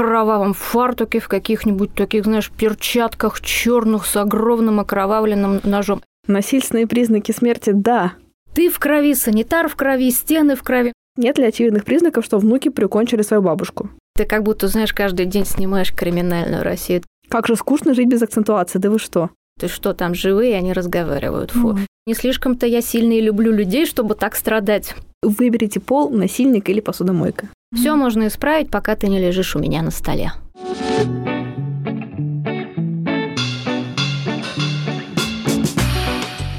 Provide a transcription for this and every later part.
кровавом фартуке, в каких-нибудь таких, знаешь, перчатках черных с огромным окровавленным ножом. Насильственные признаки смерти – да. Ты в крови, санитар в крови, стены в крови. Нет ли очевидных признаков, что внуки прикончили свою бабушку? Ты как будто, знаешь, каждый день снимаешь криминальную Россию. Как же скучно жить без акцентуации, да вы что? Ты что, там живые, они разговаривают. Фу. Mm. Не слишком-то я сильно и люблю людей, чтобы так страдать. Выберите пол, насильник или посудомойка. Все можно исправить, пока ты не лежишь у меня на столе.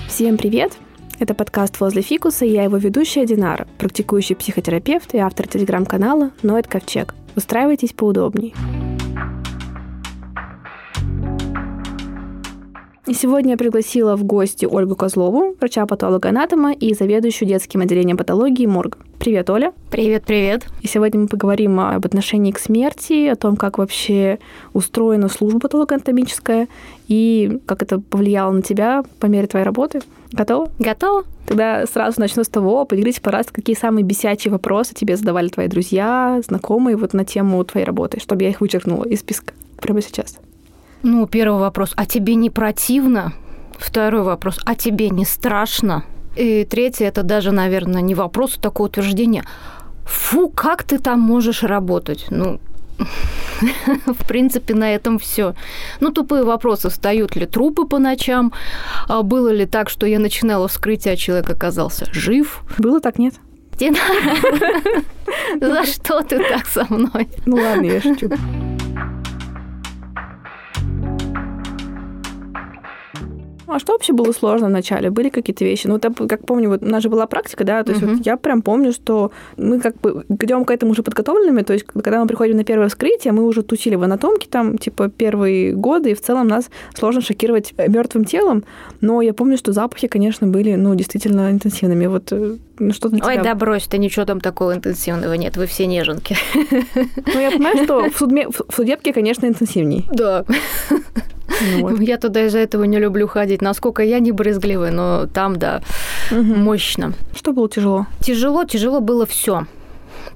Всем привет! Это подкаст «Возле фикуса» и я его ведущая Динара, практикующий психотерапевт и автор телеграм-канала «Ноэт Ковчег». Устраивайтесь поудобней. И сегодня я пригласила в гости Ольгу Козлову, врача-патолога-анатома и заведующую детским отделением патологии морга. Привет, Оля. Привет, привет. И сегодня мы поговорим об отношении к смерти, о том, как вообще устроена служба патологоанатомическая и как это повлияло на тебя по мере твоей работы. Готова? Готова. Тогда сразу начну с того, поделитесь, пожалуйста, какие самые бесячие вопросы тебе задавали твои друзья, знакомые вот на тему твоей работы, чтобы я их вычеркнула из списка прямо сейчас. Ну, первый вопрос, а тебе не противно? Второй вопрос, а тебе не страшно? И третий, это даже, наверное, не вопрос, а такое утверждение. Фу, как ты там можешь работать? Ну, в принципе, на этом все. Ну, тупые вопросы. Встают ли трупы по ночам? А было ли так, что я начинала вскрытие, а человек оказался жив? Было так, нет? Динара, за что ты так со мной? Ну ладно, я шучу. А что вообще было сложно в начале? Были какие-то вещи? Ну, это, как помню, вот у нас же была практика, да, то есть uh-huh. вот я прям помню, что мы как бы идем к этому уже подготовленными, то есть когда мы приходим на первое вскрытие, мы уже тусили в анатомке там, типа, первые годы, и в целом нас сложно шокировать мертвым телом, но я помню, что запахи, конечно, были, ну, действительно интенсивными. Вот э, ну, что Ой, тебя... да брось, ты ничего там такого интенсивного нет, вы все неженки. Ну, я понимаю, что в, судме... в судебке, конечно, интенсивней. Да. Ну, вот. Я туда из-за этого не люблю ходить. Насколько я не брезгливая, но там, да, угу. мощно. Что было тяжело? Тяжело, тяжело было все.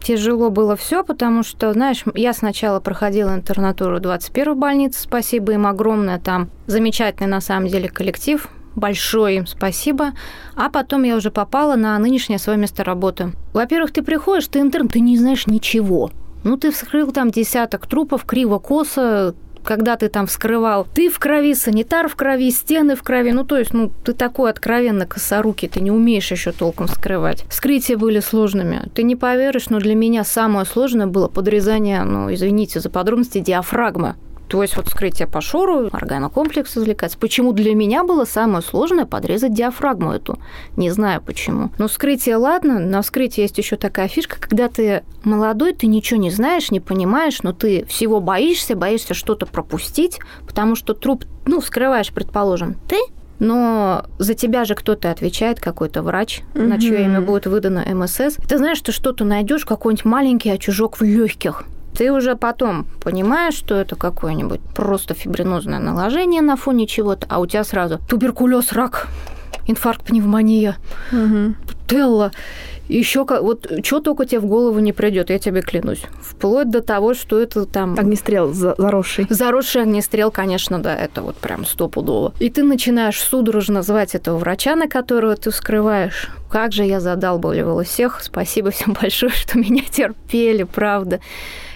Тяжело было все, потому что, знаешь, я сначала проходила интернатуру 21 больницы, спасибо им огромное, там замечательный на самом деле коллектив, большое им спасибо. А потом я уже попала на нынешнее свое место работы. Во-первых, ты приходишь, ты интерн, ты не знаешь ничего. Ну, ты вскрыл там десяток трупов, криво-косо, когда ты там вскрывал, ты в крови, санитар в крови, стены в крови, ну, то есть, ну, ты такой откровенно косорукий, ты не умеешь еще толком вскрывать. Вскрытия были сложными. Ты не поверишь, но для меня самое сложное было подрезание, ну, извините за подробности, диафрагмы. То есть вот вскрытие по шору, органокомплекс извлекать. Почему для меня было самое сложное подрезать диафрагму эту? Не знаю почему. Но вскрытие, ладно, на вскрытии есть еще такая фишка, когда ты молодой, ты ничего не знаешь, не понимаешь, но ты всего боишься, боишься что-то пропустить, потому что труп, ну, вскрываешь, предположим, ты, но за тебя же кто-то отвечает, какой-то врач, угу. на чье имя будет выдано МСС. Ты знаешь, ты что-то найдешь, какой-нибудь маленький очажок в легких. Ты уже потом понимаешь, что это какое-нибудь просто фибринозное наложение на фоне чего-то, а у тебя сразу туберкулез, рак, инфаркт, пневмония, угу. телла еще как, вот что только тебе в голову не придет, я тебе клянусь. Вплоть до того, что это там... Огнестрел заросший. Заросший огнестрел, конечно, да, это вот прям стопудово. И ты начинаешь судорожно звать этого врача, на которого ты вскрываешь. Как же я задалбывала всех. Спасибо всем большое, что меня терпели, правда.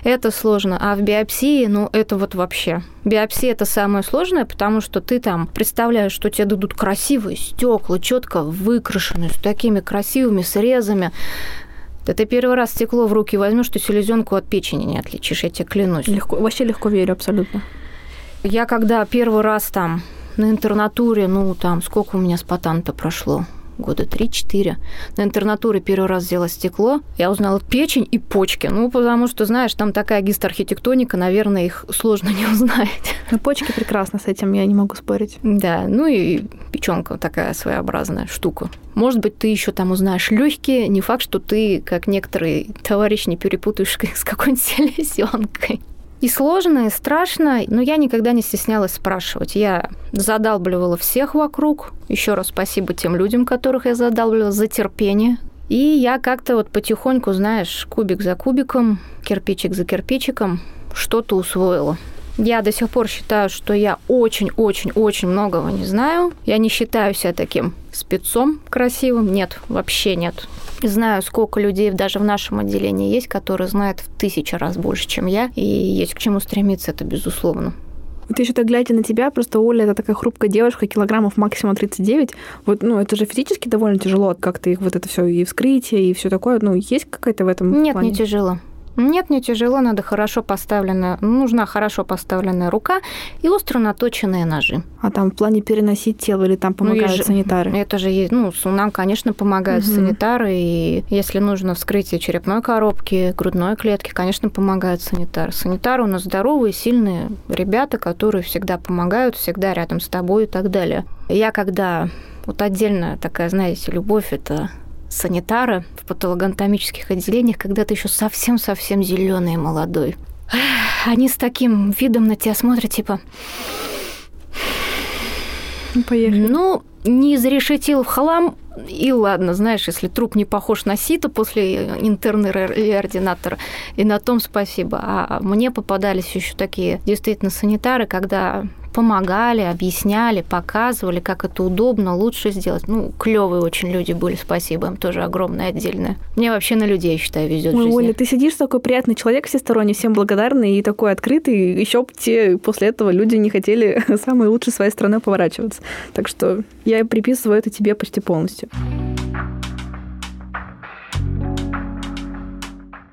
Это сложно. А в биопсии, ну, это вот вообще. Биопсия это самое сложное, потому что ты там представляешь, что тебе дадут красивые стекла, четко выкрашенные, с такими красивыми срезами. Да ты первый раз стекло в руки возьмешь, ты селезенку от печени не отличишь, я тебе клянусь. Легко, вообще легко верю, абсолютно. Я когда первый раз там на интернатуре, ну, там, сколько у меня с патанта прошло? Года 3-4. На интернатуре первый раз взяла стекло, я узнала печень и почки. Ну, потому что, знаешь, там такая гистоархитектоника, наверное, их сложно не узнать. Ну, почки прекрасно с этим, я не могу спорить. Да, ну и печенка такая своеобразная штука. Может быть, ты еще там узнаешь легкие. Не факт, что ты, как некоторые товарищ, не перепутаешь с какой-нибудь селезенкой. И сложно, и страшно, но я никогда не стеснялась спрашивать. Я задалбливала всех вокруг. Еще раз спасибо тем людям, которых я задалбливала, за терпение. И я как-то вот потихоньку, знаешь, кубик за кубиком, кирпичик за кирпичиком что-то усвоила. Я до сих пор считаю, что я очень-очень-очень многого не знаю. Я не считаю себя таким спецом красивым. Нет, вообще нет. Знаю, сколько людей даже в нашем отделении есть, которые знают в тысячу раз больше, чем я. И есть к чему стремиться, это безусловно. Вот еще так глядя на тебя, просто Оля это такая хрупкая девушка, килограммов максимум 39. Вот, ну, это же физически довольно тяжело, как-то их вот это все и вскрытие, и все такое. Ну, есть какая-то в этом Нет, плане? не тяжело. Нет, не тяжело, надо хорошо поставленная, нужна хорошо поставленная рука и остро наточенные ножи. А там в плане переносить тело или там помогают ну, же, санитары? Это же есть, ну, нам, конечно, помогают угу. санитары, и если нужно вскрытие черепной коробки, грудной клетки, конечно, помогают санитары. Санитары у нас здоровые, сильные ребята, которые всегда помогают, всегда рядом с тобой и так далее. Я когда вот отдельная такая, знаете, любовь это санитара в патологоанатомических отделениях, когда ты еще совсем-совсем зеленый и молодой. Они с таким видом на тебя смотрят, типа... Ну, поехали. Ну, не изрешетил в хлам, и ладно, знаешь, если труп не похож на сито после интерна или ординатора, и на том спасибо. А мне попадались еще такие действительно санитары, когда помогали, объясняли, показывали, как это удобно, лучше сделать. Ну, клевые очень люди были, спасибо им тоже огромное отдельное. Мне вообще на людей, считаю, везет Ой, Оля, ты сидишь такой приятный человек всесторонний, всем благодарный и такой открытый. Еще те после этого люди не хотели самой лучшей своей страны поворачиваться. Так что я приписываю это тебе почти полностью.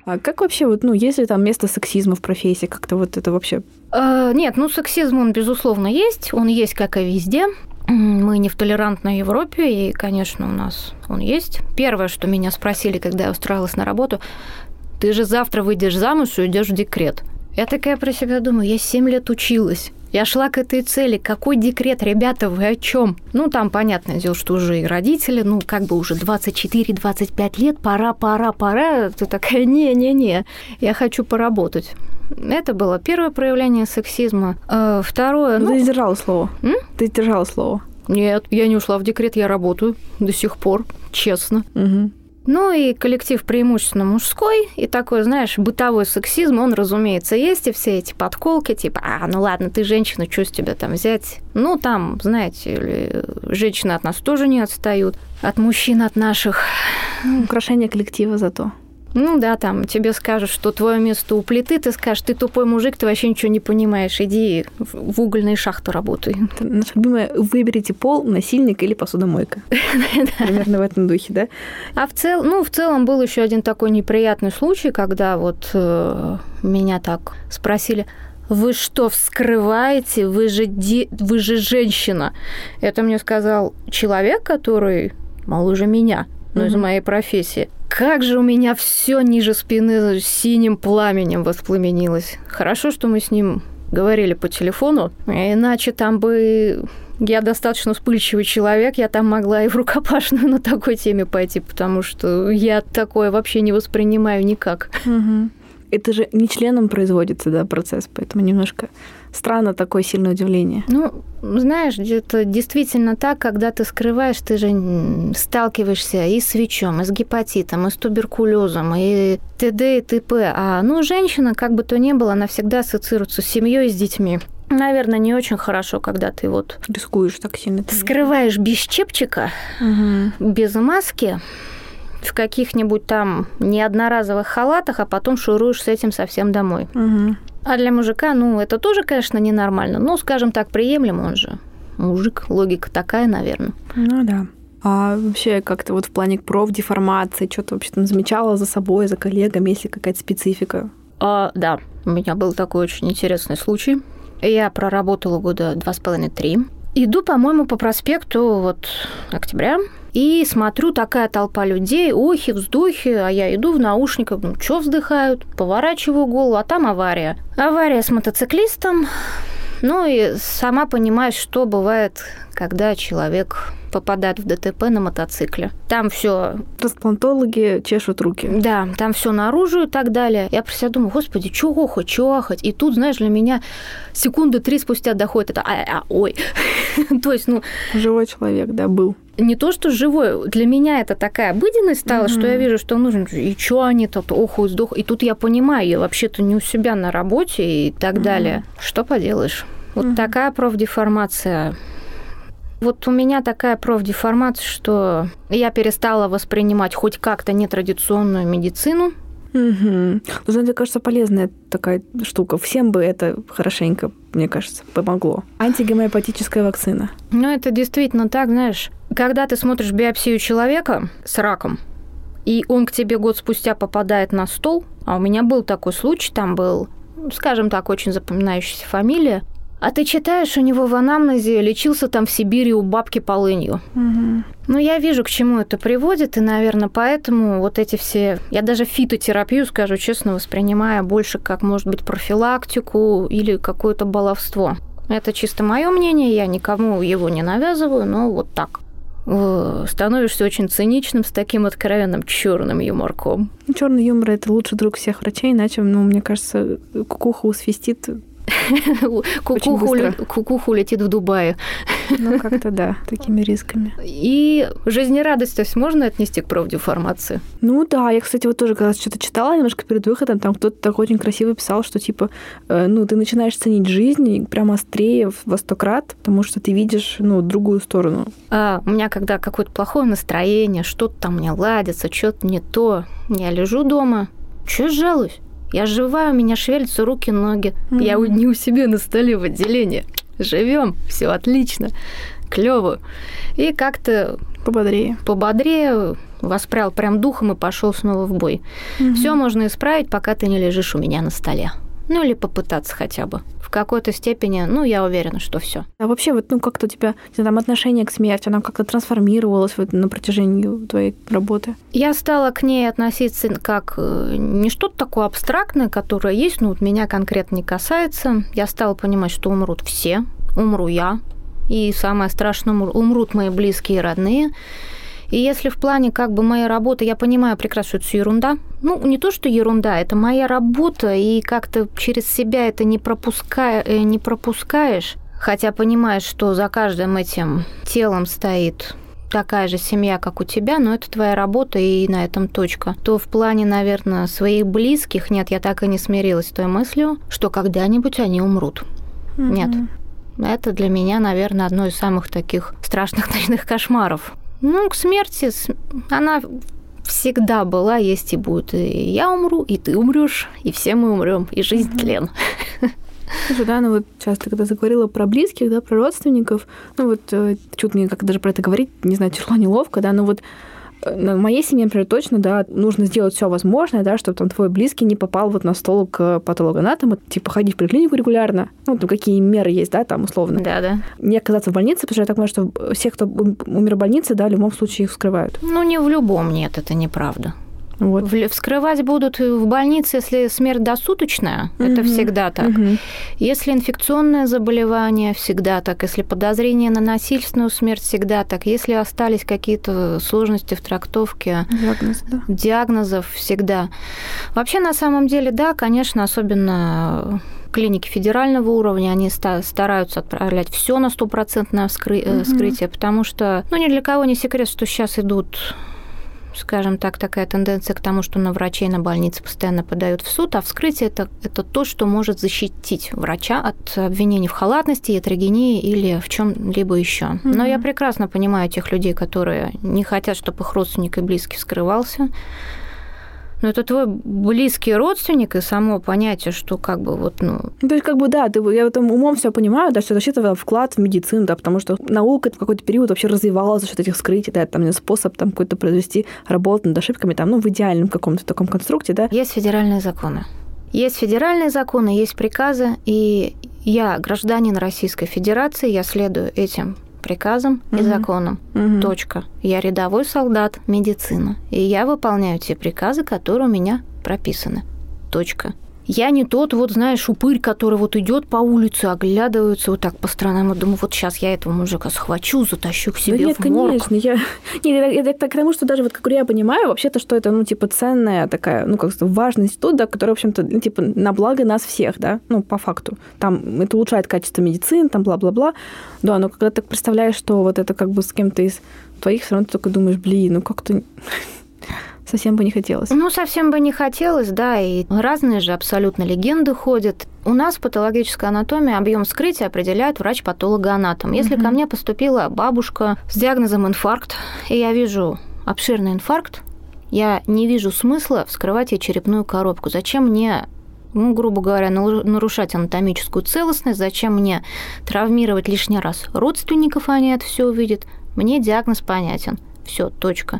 А как вообще, вот, ну, есть ли там место сексизма в профессии? Как-то вот это вообще... Э, нет, ну, сексизм, он, безусловно, есть. Он есть, как и везде. Мы не в толерантной Европе, и, конечно, у нас он есть. Первое, что меня спросили, когда я устраивалась на работу, ты же завтра выйдешь замуж и уйдешь в декрет. Я такая про себя думаю, я 7 лет училась. Я шла к этой цели. Какой декрет, ребята, вы о чем? Ну, там, понятное дело, что уже и родители, ну, как бы уже 24-25 лет, пора, пора, пора. Ты такая, не-не-не, я хочу поработать. Это было первое проявление сексизма. А, второе... Ну, ты держала слово. М? Ты держала слово. Нет, я не ушла в декрет, я работаю до сих пор, честно. Угу. Ну и коллектив преимущественно мужской, и такой, знаешь, бытовой сексизм, он, разумеется, есть, и все эти подколки, типа, а, ну ладно, ты женщина, что с тебя там взять? Ну, там, знаете, женщины от нас тоже не отстают, от мужчин, от наших. Ну, украшение коллектива зато. Ну да, там тебе скажут, что твое место у плиты, ты скажешь, ты тупой мужик, ты вообще ничего не понимаешь, иди в угольные шахты работай. Наша любимая, выберите пол, насильник или посудомойка. Примерно в этом духе, да? А в целом, ну, в целом был еще один такой неприятный случай, когда вот э, меня так спросили, вы что, вскрываете? Вы же, де... вы же женщина. Это мне сказал человек, который моложе меня, но mm-hmm. из моей профессии. Как же у меня все ниже спины синим пламенем воспламенилось. Хорошо, что мы с ним говорили по телефону, иначе там бы я достаточно вспыльчивый человек, я там могла и в рукопашную на такой теме пойти, потому что я такое вообще не воспринимаю никак. Угу. Это же не членом производится, да, процесс, поэтому немножко странно такое сильное удивление. Ну, знаешь, это действительно так, когда ты скрываешь, ты же сталкиваешься и с ВИЧом, и с гепатитом, и с туберкулезом, и т.д. и т.п. А, ну, женщина, как бы то ни было, она всегда ассоциируется с семьей и с детьми. Наверное, не очень хорошо, когда ты вот... Рискуешь так сильно. Скрываешь без чепчика, угу. без маски, в каких-нибудь там неодноразовых халатах, а потом шуруешь с этим совсем домой. Угу. А для мужика, ну, это тоже, конечно, ненормально. Ну, скажем так, приемлем он же. Мужик, логика такая, наверное. Ну да. А вообще как-то вот в плане профдеформации, что-то вообще там замечала за собой, за коллегами, есть ли какая-то специфика? А, да, у меня был такой очень интересный случай. Я проработала года два с половиной-три. Иду, по-моему, по проспекту вот октября, и смотрю, такая толпа людей, охи, вздохи, а я иду в наушниках, ну, что вздыхают? Поворачиваю голову, а там авария. Авария с мотоциклистом, ну и сама понимаешь, что бывает, когда человек попадает в ДТП на мотоцикле. Там все. Трансплантологи чешут руки. Да, там все наружу и так далее. Я про себя думаю, господи, чё охать, чё ахать. И тут, знаешь, для меня секунды три спустя доходит это, а, а, ой. То есть, ну... Живой человек, да, был. Не то, что живой, для меня это такая обыденность стала, угу. что я вижу, что нужен, и что они тут, ох, сдох, и тут я понимаю, я вообще-то не у себя на работе и так угу. далее. Что поделаешь? Вот угу. такая профдеформация. Вот у меня такая профдеформация, что я перестала воспринимать хоть как-то нетрадиционную медицину, Угу. Ну, мне кажется, полезная такая штука. Всем бы это хорошенько, мне кажется, помогло. Антигемеопатическая вакцина. Ну, это действительно так, знаешь. Когда ты смотришь биопсию человека с раком, и он к тебе год спустя попадает на стол, а у меня был такой случай, там был, скажем так, очень запоминающаяся фамилия, а ты читаешь, у него в анамнезе лечился там в Сибири у бабки полынью. Угу. Ну, я вижу, к чему это приводит, и, наверное, поэтому вот эти все... Я даже фитотерапию, скажу честно, воспринимаю больше как, может быть, профилактику или какое-то баловство. Это чисто мое мнение, я никому его не навязываю, но вот так становишься очень циничным с таким откровенным черным юморком. Черный юмор это лучший друг всех врачей, иначе, ну, мне кажется, кукуха усвистит Кукуху летит в Дубае. Ну, как-то да, такими рисками. И жизнерадостность можно отнести к профдеформации? Ну да, я, кстати, вот тоже когда что-то читала немножко перед выходом, там кто-то так очень красиво писал, что типа, э, ну, ты начинаешь ценить жизнь прямо острее во сто крат, потому что ты видишь, ну, другую сторону. А, у меня когда какое-то плохое настроение, что-то там не ладится, что-то не то, я лежу дома, что жалуюсь? Я живая, у меня шевелятся руки, ноги. Mm-hmm. Я не у себя на столе в отделении. Живем, все отлично, клево. И как-то пободрее. Пободрее воспрял прям духом и пошел снова в бой. Mm-hmm. Все можно исправить, пока ты не лежишь у меня на столе. Ну или попытаться хотя бы. В какой-то степени, ну, я уверена, что все. А вообще, вот, ну, как-то у тебя там отношение к смерти, оно как-то трансформировалось вот на протяжении твоей работы? Я стала к ней относиться как э, не что-то такое абстрактное, которое есть, ну, вот меня конкретно не касается. Я стала понимать, что умрут все, умру я, и самое страшное, умрут мои близкие и родные. И если в плане как бы моей работы, я понимаю прекрасно, что это ерунда. Ну, не то, что ерунда, это моя работа, и как-то через себя это не, пропуская, э, не пропускаешь, хотя понимаешь, что за каждым этим телом стоит такая же семья, как у тебя, но это твоя работа, и на этом точка. То в плане, наверное, своих близких, нет, я так и не смирилась с той мыслью, что когда-нибудь они умрут. Mm-hmm. Нет. Это для меня, наверное, одно из самых таких страшных ночных кошмаров. Ну, к смерти она всегда была, есть и будет. И я умру, и ты умрешь, и все мы умрем, и жизнь угу. тлен. Слушай, да, ну вот часто, когда заговорила про близких, да, про родственников, ну вот э, чуть мне как даже про это говорить, не знаю, тяжело, неловко, да, но вот в моей семье, например, точно, да, нужно сделать все возможное, да, чтобы там твой близкий не попал вот на стол к патологоанатому, типа ходить в поликлинику регулярно, ну, там какие меры есть, да, там условно. Да, да. Не оказаться в больнице, потому что я так понимаю, что все, кто умер в больнице, да, в любом случае их вскрывают. Ну, не в любом, нет, это неправда. Вот. Вскрывать будут в больнице, если смерть досуточная, угу. это всегда так. Угу. Если инфекционное заболевание, всегда так. Если подозрение на насильственную смерть, всегда так. Если остались какие-то сложности в трактовке Диагноз, да. диагнозов, всегда. Вообще, на самом деле, да, конечно, особенно клиники федерального уровня, они стараются отправлять все на стопроцентное вскрытие, угу. потому что, ну, ни для кого не секрет, что сейчас идут скажем так, такая тенденция к тому, что на врачей, на больницы постоянно подают в суд, а вскрытие это, это то, что может защитить врача от обвинений в халатности, ятрогении или в чем-либо еще. Mm-hmm. Но я прекрасно понимаю тех людей, которые не хотят, чтобы их родственник и близкий скрывался. Но это твой близкий родственник, и само понятие, что как бы вот, ну... То есть, как бы, да, ты, я этом умом все понимаю, да, что это вклад в медицину, да, потому что наука в какой-то период вообще развивалась за счет этих скрытий, да, там способ там какой-то произвести работу над ошибками, там, ну, в идеальном каком-то таком конструкте, да. Есть федеральные законы. Есть федеральные законы, есть приказы, и я гражданин Российской Федерации, я следую этим приказам угу. и законам. Угу. Точка. Я рядовой солдат медицины, и я выполняю те приказы, которые у меня прописаны. Точка. Я не тот вот, знаешь, упырь, который вот идет по улице, оглядывается вот так по сторонам и думаю, вот сейчас я этого мужика схвачу, затащу к себе да нет, в морг. конечно, я... Нет, это к тому, что даже вот как я понимаю, вообще-то, что это, ну, типа, ценная такая, ну, как важный институт, да, который, в общем-то, ну, типа, на благо нас всех, да, ну, по факту. Там это улучшает качество медицины, там, бла-бла-бла. Да, но когда ты представляешь, что вот это как бы с кем-то из твоих, все равно ты только думаешь, блин, ну, как-то совсем бы не хотелось. Ну, совсем бы не хотелось, да, и разные же абсолютно легенды ходят. У нас в патологической анатомии объем вскрытия определяет врач-патологоанатом. Если угу. ко мне поступила бабушка с диагнозом инфаркт, и я вижу обширный инфаркт, я не вижу смысла вскрывать ей черепную коробку. Зачем мне ну, грубо говоря, нарушать анатомическую целостность, зачем мне травмировать лишний раз родственников, они это все увидят. Мне диагноз понятен. Все, точка.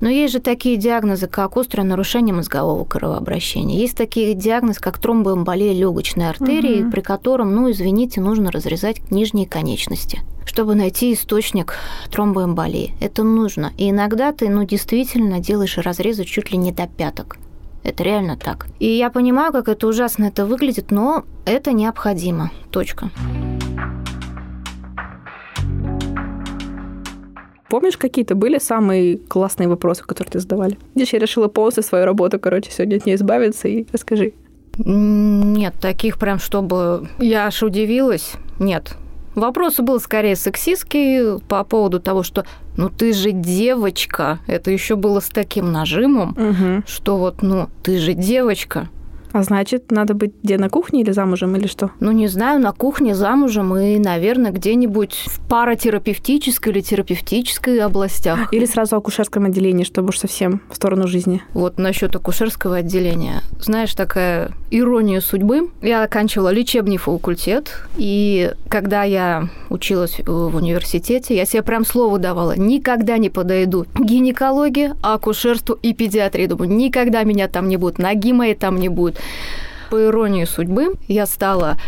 Но есть же такие диагнозы, как острое нарушение мозгового кровообращения. Есть такие диагнозы, как тромбоэмболия легочной артерии, угу. при котором, ну, извините, нужно разрезать нижние конечности чтобы найти источник тромбоэмболии. Это нужно. И иногда ты, ну, действительно делаешь разрезы чуть ли не до пяток. Это реально так. И я понимаю, как это ужасно это выглядит, но это необходимо. Точка. Помнишь, какие-то были самые классные вопросы, которые ты задавали? Здесь я решила полностью свою работу, короче, сегодня от нее избавиться, и расскажи. Нет, таких прям, чтобы я аж удивилась, нет. Вопрос был скорее сексистский по поводу того, что ну ты же девочка. Это еще было с таким нажимом, угу. что вот, ну, ты же девочка. А значит, надо быть где, на кухне или замужем, или что? Ну, не знаю, на кухне, замужем и, наверное, где-нибудь в паратерапевтической или терапевтической областях. Или сразу в акушерском отделении, чтобы уж совсем в сторону жизни. Вот насчет акушерского отделения. Знаешь, такая ирония судьбы. Я оканчивала лечебный факультет, и когда я училась в университете, я себе прям слово давала, никогда не подойду к гинекологии, акушерству и педиатрии. Думаю, никогда меня там не будет, ноги мои там не будет. По иронии судьбы, я стала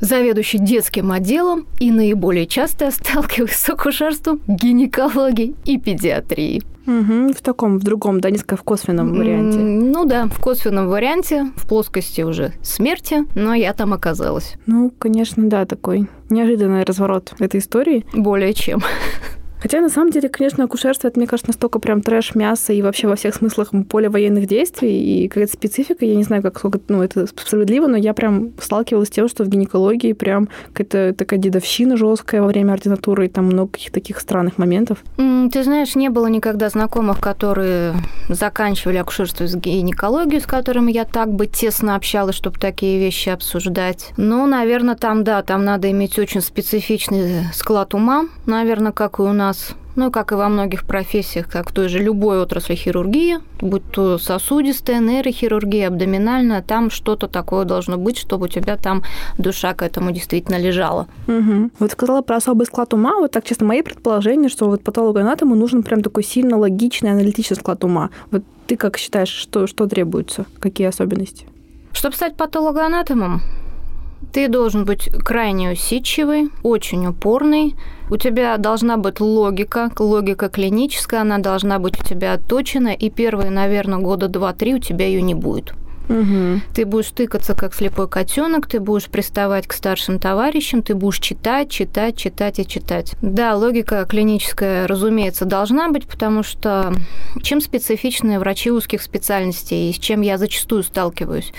заведующей детским отделом и наиболее часто сталкиваюсь с акушерством, гинекологией и педиатрией. Угу, в таком, в другом, да, несколько в косвенном варианте. Ну да, в косвенном варианте, в плоскости уже смерти, но я там оказалась. Ну, конечно, да, такой неожиданный разворот этой истории. Более чем. Хотя, на самом деле, конечно, акушерство, это, мне кажется, настолько прям трэш, мясо и вообще во всех смыслах поле военных действий и какая-то специфика. Я не знаю, как сколько, ну, это справедливо, но я прям сталкивалась с тем, что в гинекологии прям какая-то такая дедовщина жесткая во время ординатуры, и там много каких-то таких странных моментов. Ты знаешь, не было никогда знакомых, которые заканчивали акушерство с гинекологией, с которыми я так бы тесно общалась, чтобы такие вещи обсуждать. Ну, наверное, там, да, там надо иметь очень специфичный склад ума, наверное, как и у нас нас, ну, как и во многих профессиях, как в той же любой отрасли хирургии, будь то сосудистая, нейрохирургия, абдоминальная, там что-то такое должно быть, чтобы у тебя там душа к этому действительно лежала. Угу. Вот сказала про особый склад ума, вот так честно, мои предположения, что вот патологоанатому нужен прям такой сильно логичный аналитический склад ума. Вот ты как считаешь, что, что требуется, какие особенности? Чтобы стать патологоанатомом, ты должен быть крайне усидчивый, очень упорный. У тебя должна быть логика, логика клиническая, она должна быть у тебя отточена, и первые, наверное, года два-три у тебя ее не будет. Угу. Ты будешь тыкаться как слепой котенок, ты будешь приставать к старшим товарищам, ты будешь читать, читать, читать и читать. Да, логика клиническая, разумеется, должна быть, потому что чем специфичны врачи узких специальностей, и с чем я зачастую сталкиваюсь,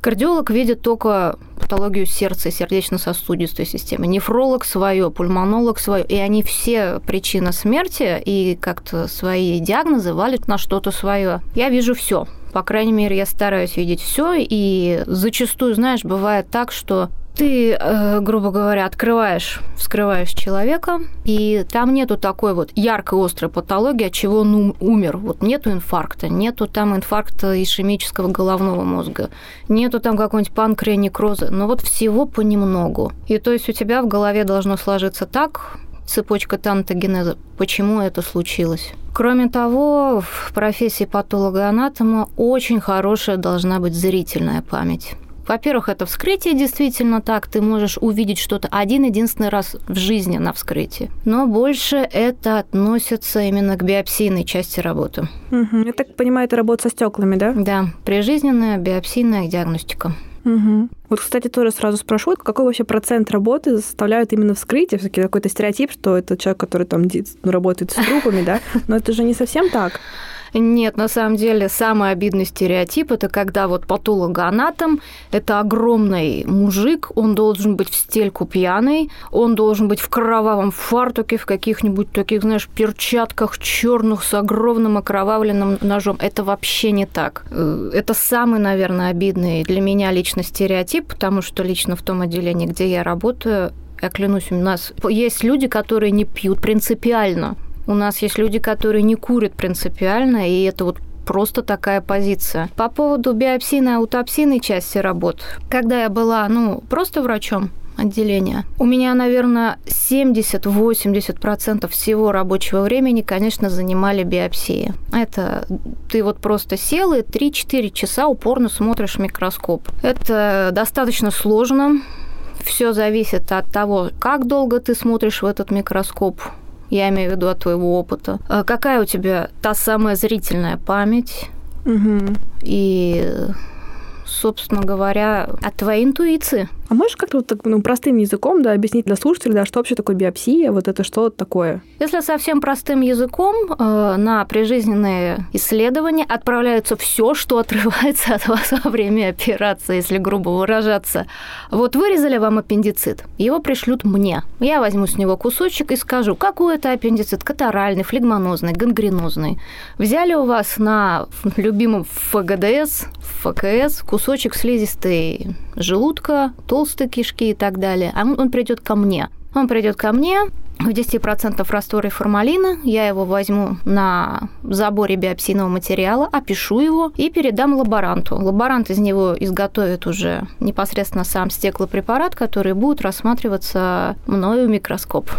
Кардиолог видит только патологию сердца и сердечно-сосудистой системы. Нефролог свое, пульмонолог свое. И они все причина смерти и как-то свои диагнозы валят на что-то свое. Я вижу все. По крайней мере, я стараюсь видеть все, и зачастую, знаешь, бывает так, что ты, э, грубо говоря, открываешь, вскрываешь человека, и там нету такой вот яркой острой патологии, от чего он умер. Вот нету инфаркта, нету там инфаркта ишемического головного мозга, нету там какой-нибудь панкреонекроза, но вот всего понемногу. И то есть у тебя в голове должно сложиться так, цепочка тантогенеза, почему это случилось. Кроме того, в профессии патолога-анатома очень хорошая должна быть зрительная память Во-первых, это вскрытие действительно так, ты можешь увидеть что-то один-единственный раз в жизни на вскрытии. Но больше это относится именно к биопсийной части работы. Угу. Я так понимаю, это работа со стеклами, да? Да, прижизненная биопсийная диагностика. Угу. Вот, кстати, тоже сразу спрошу, какой вообще процент работы составляют именно вскрытие? Все-таки какой-то стереотип, что это человек, который там ну, работает с трупами, да? Но это же не совсем так. Нет, на самом деле самый обидный стереотип это когда вот патологоанатом это огромный мужик, он должен быть в стельку пьяный, он должен быть в кровавом фартуке, в каких-нибудь таких, знаешь, перчатках черных с огромным окровавленным ножом. Это вообще не так. Э, это самый, наверное, обидный для меня лично стереотип, потому что лично в том отделении, где я работаю, я клянусь, у нас есть люди, которые не пьют принципиально. У нас есть люди, которые не курят принципиально, и это вот просто такая позиция. По поводу биопсийной, аутопсийной части работ. Когда я была, ну, просто врачом, отделения. У меня, наверное, 70-80% всего рабочего времени, конечно, занимали биопсии. Это ты вот просто сел и 3-4 часа упорно смотришь микроскоп. Это достаточно сложно. Все зависит от того, как долго ты смотришь в этот микроскоп, я имею в виду от твоего опыта. А какая у тебя та самая зрительная память? Угу. И собственно говоря, от твоей интуиции. А можешь как-то вот так, ну, простым языком да, объяснить для слушателей, да, что вообще такое биопсия, вот это что такое? Если совсем простым языком, э, на прижизненные исследования отправляется все, что отрывается от вас во время операции, если грубо выражаться. Вот вырезали вам аппендицит, его пришлют мне. Я возьму с него кусочек и скажу, какой это аппендицит, катаральный, флегмонозный, гангренозный. Взяли у вас на любимом ФГДС, ФКС кусочек слизистой желудка, толстой кишки и так далее. А он придет ко мне. Он придет ко мне, в 10% растворе формалина, я его возьму на заборе биопсийного материала, опишу его и передам лаборанту. Лаборант из него изготовит уже непосредственно сам стеклопрепарат, который будет рассматриваться мною в микроскоп.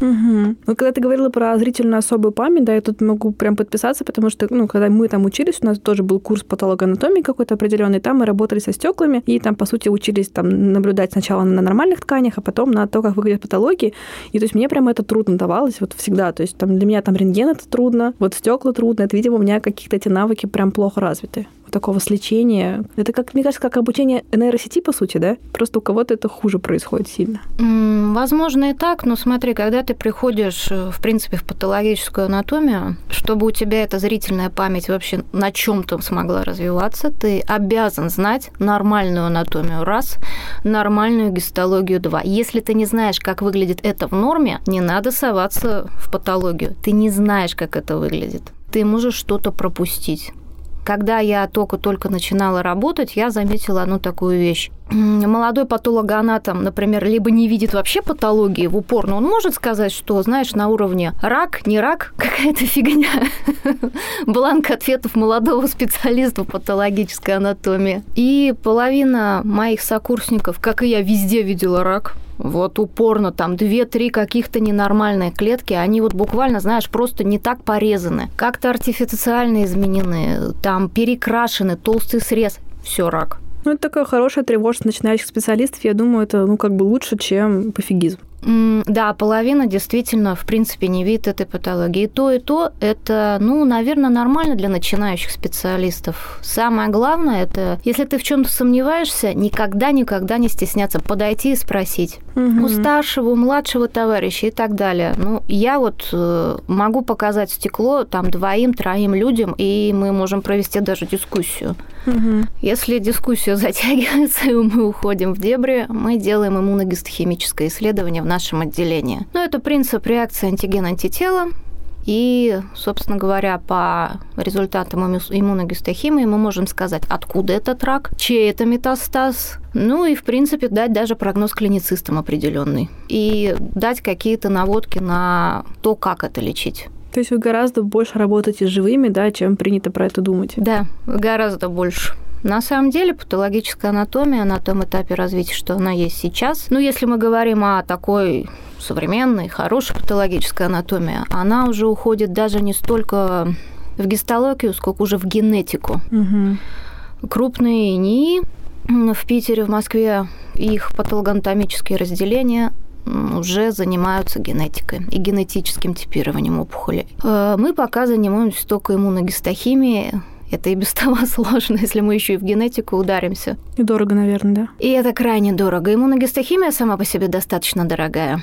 Угу. Вот когда ты говорила про зрительную особую память, да, я тут могу прям подписаться, потому что, ну, когда мы там учились, у нас тоже был курс патологоанатомии какой-то определенный, там мы работали со стеклами, и там, по сути, учились там наблюдать сначала на нормальных тканях, а потом на то, как выглядят патологии. И то есть мне прям это трудно давалось, вот всегда. То есть там для меня там рентген это трудно, вот стекла трудно. Это, видимо, у меня каких-то эти навыки прям плохо развиты такого сличения. Это, как мне кажется, как обучение нейросети, по сути, да? Просто у кого-то это хуже происходит сильно. Возможно и так, но смотри, когда ты приходишь, э, в принципе, в патологическую анатомию, чтобы у тебя эта зрительная память вообще на чем то смогла развиваться, ты обязан знать нормальную анатомию раз, нормальную гистологию два. Если ты не знаешь, как выглядит это в норме, не надо соваться в патологию. Ты не знаешь, как это выглядит. Ты можешь что-то пропустить. Когда я только-только начинала работать, я заметила одну такую вещь. Молодой патологоанатом, например, либо не видит вообще патологии в упор, но он может сказать, что, знаешь, на уровне рак, не рак, какая-то фигня. Бланк ответов молодого специалиста в патологической анатомии. И половина моих сокурсников, как и я, везде видела рак вот упорно там две-три каких-то ненормальные клетки, они вот буквально, знаешь, просто не так порезаны, как-то артифициально изменены, там перекрашены, толстый срез, все рак. Ну, это такая хорошая тревожность начинающих специалистов. Я думаю, это, ну, как бы лучше, чем пофигизм. Да, половина действительно, в принципе, не видит этой патологии. И то, и то, это, ну, наверное, нормально для начинающих специалистов. Самое главное, это, если ты в чем-то сомневаешься, никогда-никогда не стесняться подойти и спросить. Угу. У старшего, у младшего товарища и так далее. Ну, я вот э, могу показать стекло там двоим, троим людям, и мы можем провести даже дискуссию. Угу. Если дискуссия затягивается, и мы уходим в дебри, мы делаем иммуногистохимическое исследование в нашем отделении. Ну, это принцип реакции антиген-антитела. И, собственно говоря, по результатам иммуногистохимии мы можем сказать, откуда этот рак, чей это метастаз, ну и, в принципе, дать даже прогноз клиницистам определенный. И дать какие-то наводки на то, как это лечить. То есть вы гораздо больше работаете с живыми, да, чем принято про это думать? Да, гораздо больше. На самом деле патологическая анатомия на том этапе развития, что она есть сейчас, ну, если мы говорим о такой современной, хорошей патологической анатомии, она уже уходит даже не столько в гистологию, сколько уже в генетику. Угу. Крупные НИИ в Питере, в Москве их патологоанатомические разделения уже занимаются генетикой и генетическим типированием опухолей. Э, мы пока занимаемся только иммуногистохимией, это и без того сложно, если мы еще и в генетику ударимся. И дорого, наверное, да? И это крайне дорого. Иммуногистохимия сама по себе достаточно дорогая.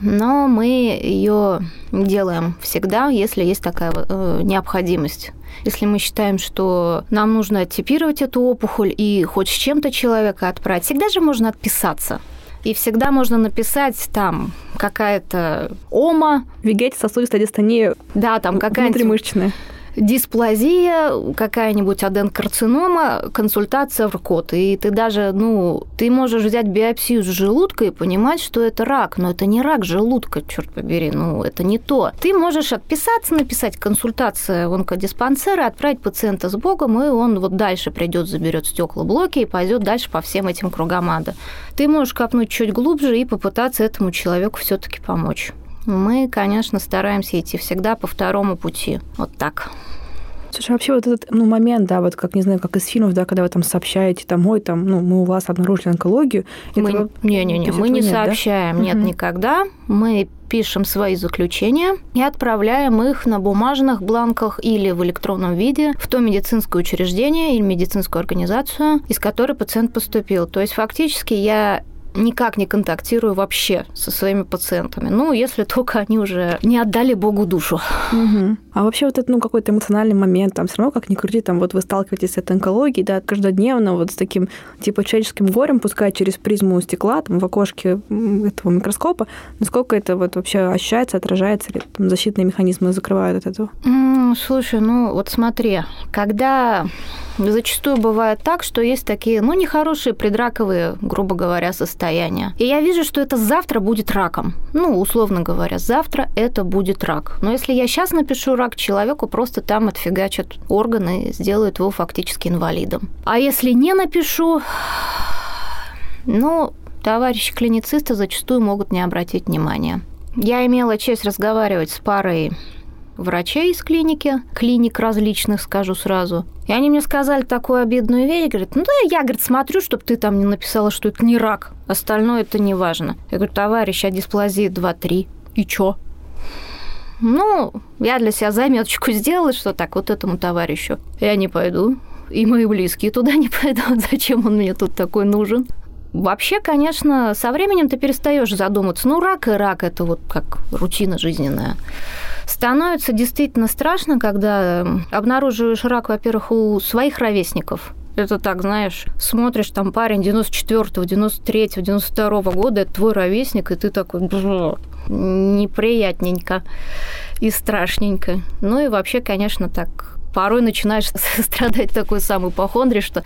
Но мы ее делаем всегда, если есть такая э, необходимость. Если мы считаем, что нам нужно оттипировать эту опухоль и хоть с чем-то человека отправить, всегда же можно отписаться. И всегда можно написать там какая-то ома. Вегете сосудистая дистония. Да, там какая-то... Внутримышечная дисплазия, какая-нибудь аденокарцинома, консультация в РКОТ. И ты даже, ну, ты можешь взять биопсию с желудка и понимать, что это рак, но это не рак желудка, черт побери, ну, это не то. Ты можешь отписаться, написать консультация в онкодиспансера, отправить пациента с Богом, и он вот дальше придет, заберет стеклоблоки и пойдет дальше по всем этим кругам ада. Ты можешь копнуть чуть глубже и попытаться этому человеку все-таки помочь. Мы, конечно, стараемся идти всегда по второму пути. Вот так. Слушай, вообще вот этот ну, момент, да, вот как, не знаю, как из фильмов, да, когда вы там сообщаете, там, ой, там, ну, мы у вас обнаружили онкологию. Мы, Не-не-не, мы не нет, сообщаем, да? нет, угу. никогда. Мы пишем свои заключения и отправляем их на бумажных бланках или в электронном виде в то медицинское учреждение или медицинскую организацию, из которой пациент поступил. То есть фактически я никак не контактирую вообще со своими пациентами. Ну, если только они уже не отдали Богу душу. Угу. А вообще вот это, ну, какой-то эмоциональный момент, там все равно, как ни крути, там вот вы сталкиваетесь с этой онкологией, да, каждодневно вот с таким, типа, человеческим горем, пускай через призму стекла, там, в окошке этого микроскопа, насколько это вот вообще ощущается, отражается, или там защитные механизмы закрывают от этого? Слушай, ну, вот смотри, когда Зачастую бывает так, что есть такие, ну, нехорошие предраковые, грубо говоря, состояния. И я вижу, что это завтра будет раком. Ну, условно говоря, завтра это будет рак. Но если я сейчас напишу рак человеку, просто там отфигачат органы и сделают его фактически инвалидом. А если не напишу, ну, товарищи клиницисты зачастую могут не обратить внимания. Я имела честь разговаривать с парой врачей из клиники, клиник различных, скажу сразу. И они мне сказали такую обидную вещь, говорят, ну да, я, говорит, смотрю, чтобы ты там не написала, что это не рак, остальное это не важно. Я говорю, товарищ, а дисплазия 2-3, и чё? Ну, я для себя заметочку сделала, что так, вот этому товарищу я не пойду, и мои близкие туда не пойдут, зачем он мне тут такой нужен. Вообще, конечно, со временем ты перестаешь задуматься. Ну, рак и рак это вот как рутина жизненная. Становится действительно страшно, когда обнаруживаешь рак, во-первых, у своих ровесников. Это так, знаешь, смотришь, там парень 94-го, 93-го, 92-го года, это твой ровесник, и ты такой, неприятненько и страшненько. Ну и вообще, конечно, так порой начинаешь страдать такой самый похондри, что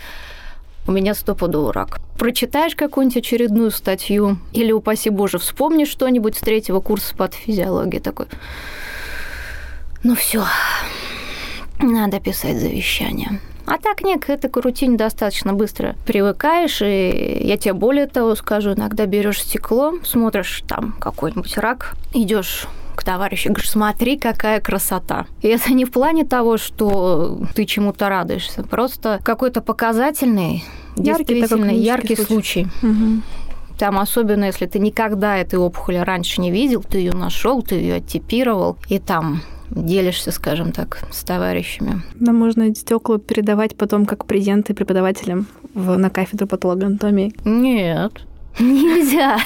у меня стопудово рак. Прочитаешь какую-нибудь очередную статью или, упаси боже, вспомнишь что-нибудь с третьего курса по физиологии такой. Ну все, надо писать завещание. А так нет, к этой рутине достаточно быстро привыкаешь, и я тебе более того скажу, иногда берешь стекло, смотришь там какой-нибудь рак, идешь к товарищу, говоришь, смотри, какая красота. И это не в плане того, что ты чему-то радуешься, просто какой-то показательный, яркий, действительно яркий случай. случай. Угу. Там особенно, если ты никогда этой опухоли раньше не видел, ты ее нашел, ты ее оттипировал, и там делишься, скажем так, с товарищами. Нам можно стекла передавать потом как презенты преподавателям в, на кафедру патологоанатомии? Нет. Нельзя.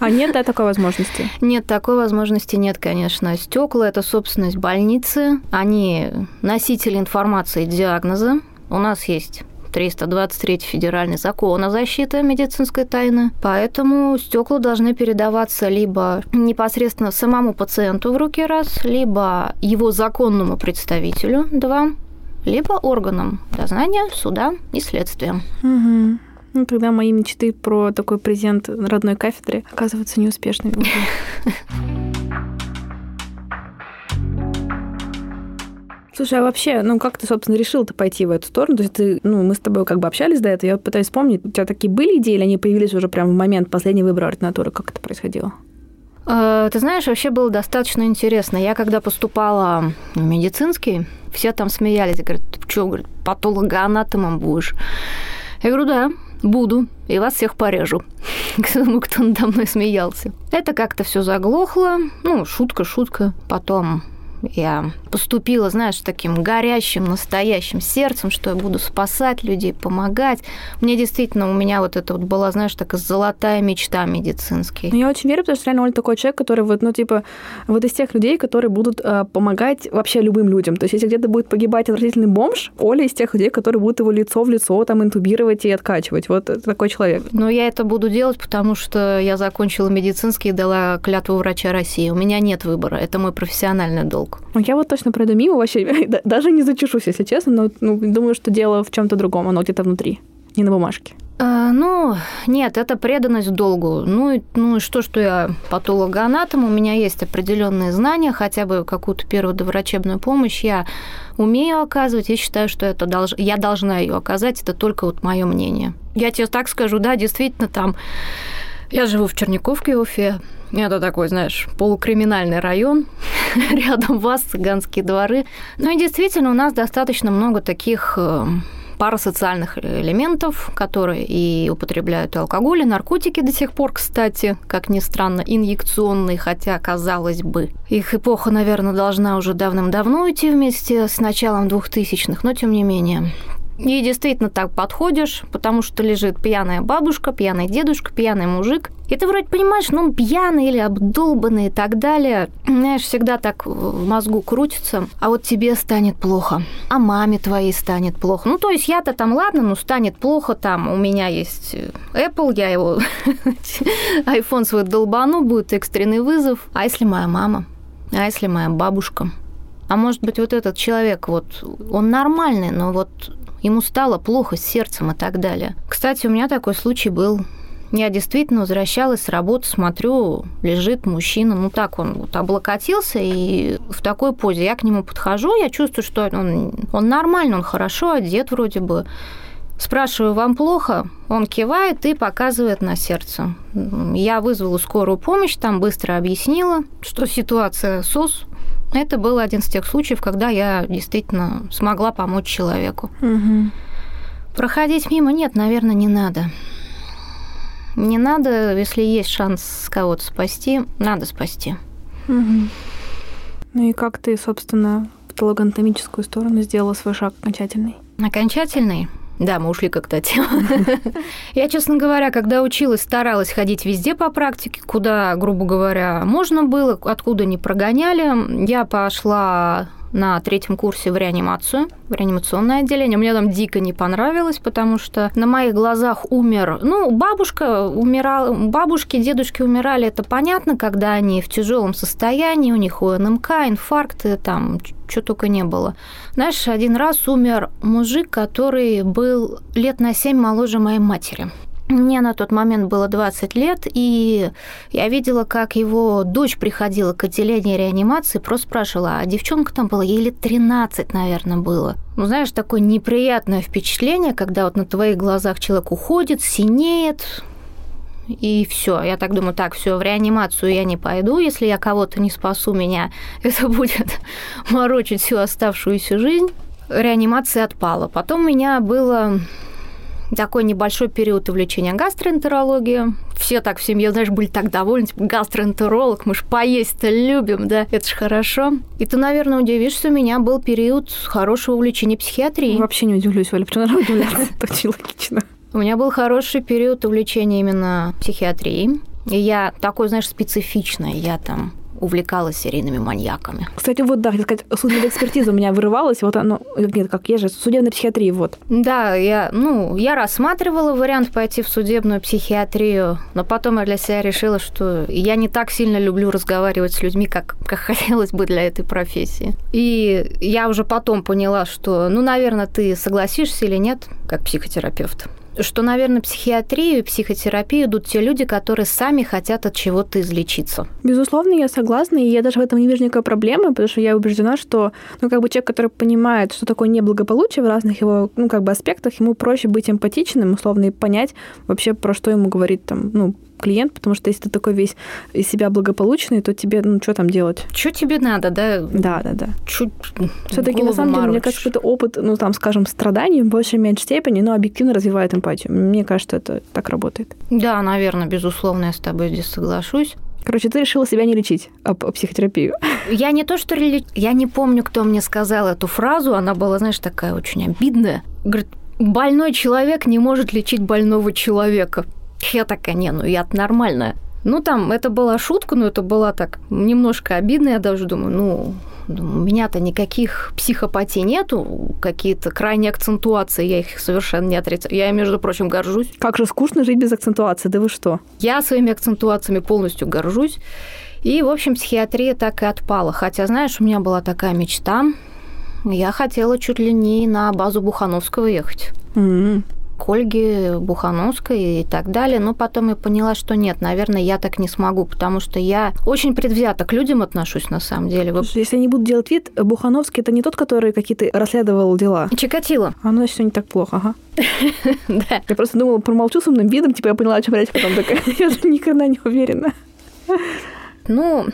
А нет, да, такой возможности? Нет, такой возможности нет, конечно. Стекла это собственность больницы. Они носители информации диагноза. У нас есть 323 федеральный закон о защите медицинской тайны. Поэтому стекла должны передаваться либо непосредственно самому пациенту в руки раз, либо его законному представителю два, либо органам дознания, суда и следствия. Угу. Ну, тогда мои мечты про такой презент родной кафедре оказываются неуспешными. Слушай, а вообще, ну как ты, собственно, решил-то пойти в эту сторону? То есть ты, ну, мы с тобой как бы общались до этого, я пытаюсь вспомнить, у тебя такие были идеи, или они появились уже прямо в момент последнего выбора ординатуры? Как это происходило? Э, ты знаешь, вообще было достаточно интересно. Я когда поступала в медицинский, все там смеялись, говорят, что, говорят, патологоанатомом будешь? Я говорю, да, Буду, и вас всех порежу. К тому, кто надо мной смеялся. Это как-то все заглохло. Ну, шутка, шутка. Потом я поступила, знаешь, таким горящим, настоящим сердцем, что я буду спасать людей, помогать. Мне действительно, у меня вот это вот была, знаешь, такая золотая мечта медицинская. Ну, я очень верю, потому что реально Оля такой человек, который вот, ну, типа, вот из тех людей, которые будут э, помогать вообще любым людям. То есть, если где-то будет погибать отвратительный бомж, Оля из тех людей, которые будут его лицо в лицо там интубировать и откачивать. Вот такой человек. Но я это буду делать, потому что я закончила медицинский и дала клятву врача России. У меня нет выбора. Это мой профессиональный долг. Ну, я вот точно пройду мимо вообще, даже не зачешусь, если честно, но ну, думаю, что дело в чем-то другом, оно где-то внутри, не на бумажке. А, ну, нет, это преданность долгу. Ну, и, ну и что, что я патологоанатом, у меня есть определенные знания, хотя бы какую-то первую доврачебную помощь я умею оказывать, я считаю, что это долж... я должна ее оказать, это только вот мое мнение. Я тебе так скажу, да, действительно, там я живу в Черниковке, Уфе. Это такой, знаешь, полукриминальный район. Рядом вас цыганские дворы. Ну и действительно, у нас достаточно много таких э, парасоциальных элементов, которые и употребляют и алкоголь, и наркотики до сих пор, кстати, как ни странно, инъекционные, хотя, казалось бы, их эпоха, наверное, должна уже давным-давно уйти вместе с началом 2000-х, но тем не менее. И действительно так подходишь, потому что лежит пьяная бабушка, пьяный дедушка, пьяный мужик. И ты вроде понимаешь, ну, он пьяный или обдолбанный и так далее. Знаешь, всегда так в мозгу крутится. А вот тебе станет плохо. А маме твоей станет плохо. Ну, то есть я-то там, ладно, ну, станет плохо там. У меня есть э, Apple, я его iPhone свой долбану, будет экстренный вызов. А если моя мама? А если моя бабушка? А может быть, вот этот человек, вот, он нормальный, но вот ему стало плохо с сердцем и так далее. Кстати, у меня такой случай был. Я действительно возвращалась с работы, смотрю, лежит мужчина, ну так он вот облокотился, и в такой позе я к нему подхожу, я чувствую, что он, он нормально, он хорошо одет вроде бы. Спрашиваю, вам плохо? Он кивает и показывает на сердце. Я вызвала скорую помощь, там быстро объяснила, что ситуация СОС, это был один из тех случаев, когда я действительно смогла помочь человеку. Угу. Проходить мимо нет, наверное, не надо. Не надо, если есть шанс кого-то спасти, надо спасти. Угу. Ну и как ты, собственно, в патологоанатомическую сторону сделала свой шаг окончательный? Окончательный? Да, мы ушли как-то от темы. Я, честно говоря, когда училась, старалась ходить везде по практике, куда, грубо говоря, можно было, откуда не прогоняли. Я пошла на третьем курсе в реанимацию, в реанимационное отделение. Мне там дико не понравилось, потому что на моих глазах умер... Ну, бабушка умирала... Бабушки, дедушки умирали, это понятно, когда они в тяжелом состоянии, у них УНМК, инфаркты, там, что только не было. Знаешь, один раз умер мужик, который был лет на семь моложе моей матери. Мне на тот момент было 20 лет, и я видела, как его дочь приходила к отделению реанимации, просто спрашивала, а девчонка там была, ей лет 13, наверное, было. Ну, знаешь, такое неприятное впечатление, когда вот на твоих глазах человек уходит, синеет, и все. Я так думаю, так, все, в реанимацию я не пойду, если я кого-то не спасу, меня это будет морочить всю оставшуюся жизнь. Реанимация отпала. Потом меня было такой небольшой период увлечения гастроэнтерологией. Все так в семье, знаешь, были так довольны, типа, гастроэнтеролог, мы ж поесть-то любим, да, это ж хорошо. И ты, наверное, удивишься, у меня был период хорошего увлечения психиатрией. Вообще не удивлюсь, Валя, почему надо удивляться? Это очень логично. У меня был хороший период увлечения именно психиатрией. И я такой, знаешь, специфичный. Я там увлекалась серийными маньяками. Кстати, вот, да, хотел сказать, судебная экспертиза у меня вырывалась, вот оно, нет, как я же, судебная психиатрия, вот. Да, я, ну, я рассматривала вариант пойти в судебную психиатрию, но потом я для себя решила, что я не так сильно люблю разговаривать с людьми, как, как хотелось бы для этой профессии. И я уже потом поняла, что, ну, наверное, ты согласишься или нет, как психотерапевт что, наверное, психиатрию и психотерапию идут те люди, которые сами хотят от чего-то излечиться. Безусловно, я согласна, и я даже в этом не вижу никакой проблемы, потому что я убеждена, что, ну, как бы человек, который понимает, что такое неблагополучие в разных его, ну, как бы аспектах, ему проще быть эмпатичным, условно, и понять вообще, про что ему говорит там, ну, клиент, потому что если ты такой весь из себя благополучный, то тебе, ну, что там делать? Что тебе надо, да? Да, да, да. Чуть Все-таки, на самом деле, мне кажется, что это опыт, ну, там, скажем, страданий в большей меньшей степени, но объективно развивает эмпатию. Мне кажется, это так работает. Да, наверное, безусловно, я с тобой здесь соглашусь. Короче, ты решила себя не лечить, а, а психотерапию. Я не то, что... Я не помню, кто мне сказал эту фразу. Она была, знаешь, такая очень обидная. Говорит, больной человек не может лечить больного человека. Я такая, не, ну я нормальная. Ну, там, это была шутка, но это была так немножко обидно. Я даже думаю, ну, у меня-то никаких психопатий нету, какие-то крайние акцентуации, я их совершенно не отрицаю. Я, между прочим, горжусь. Как же скучно жить без акцентуации, да вы что? Я своими акцентуациями полностью горжусь. И, в общем, психиатрия так и отпала. Хотя, знаешь, у меня была такая мечта. Я хотела чуть ли не на базу Бухановского ехать. Mm-hmm к Ольге Бухановской и так далее. Но потом я поняла, что нет, наверное, я так не смогу, потому что я очень предвзято к людям отношусь на самом деле. Вы... Если я не буду делать вид, Бухановский это не тот, который какие-то расследовал дела. Чикатило. А ну, все не так плохо, ага. Да. Я просто думала, промолчу с умным видом, типа я поняла, о чем речь, потом такая, я же никогда не уверена. Ну,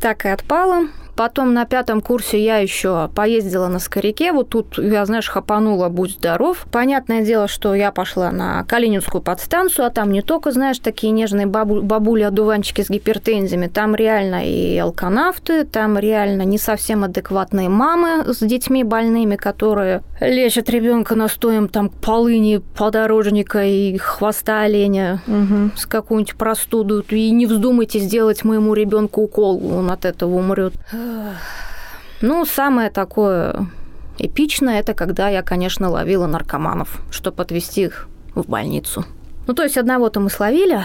так и отпала. Потом на пятом курсе я еще поездила на скоряке. Вот тут я, знаешь, хапанула «Будь здоров». Понятное дело, что я пошла на Калининскую подстанцию, а там не только, знаешь, такие нежные бабу- бабули-одуванчики с гипертензиями. Там реально и алканавты, там реально не совсем адекватные мамы с детьми больными, которые лечат ребенка настоем там полыни подорожника и хвоста оленя угу. с какую-нибудь простуду. И не вздумайте сделать моему ребенку укол, он от этого умрет. Ну, самое такое эпичное, это когда я, конечно, ловила наркоманов, чтобы отвезти их в больницу. Ну, то есть одного-то мы словили,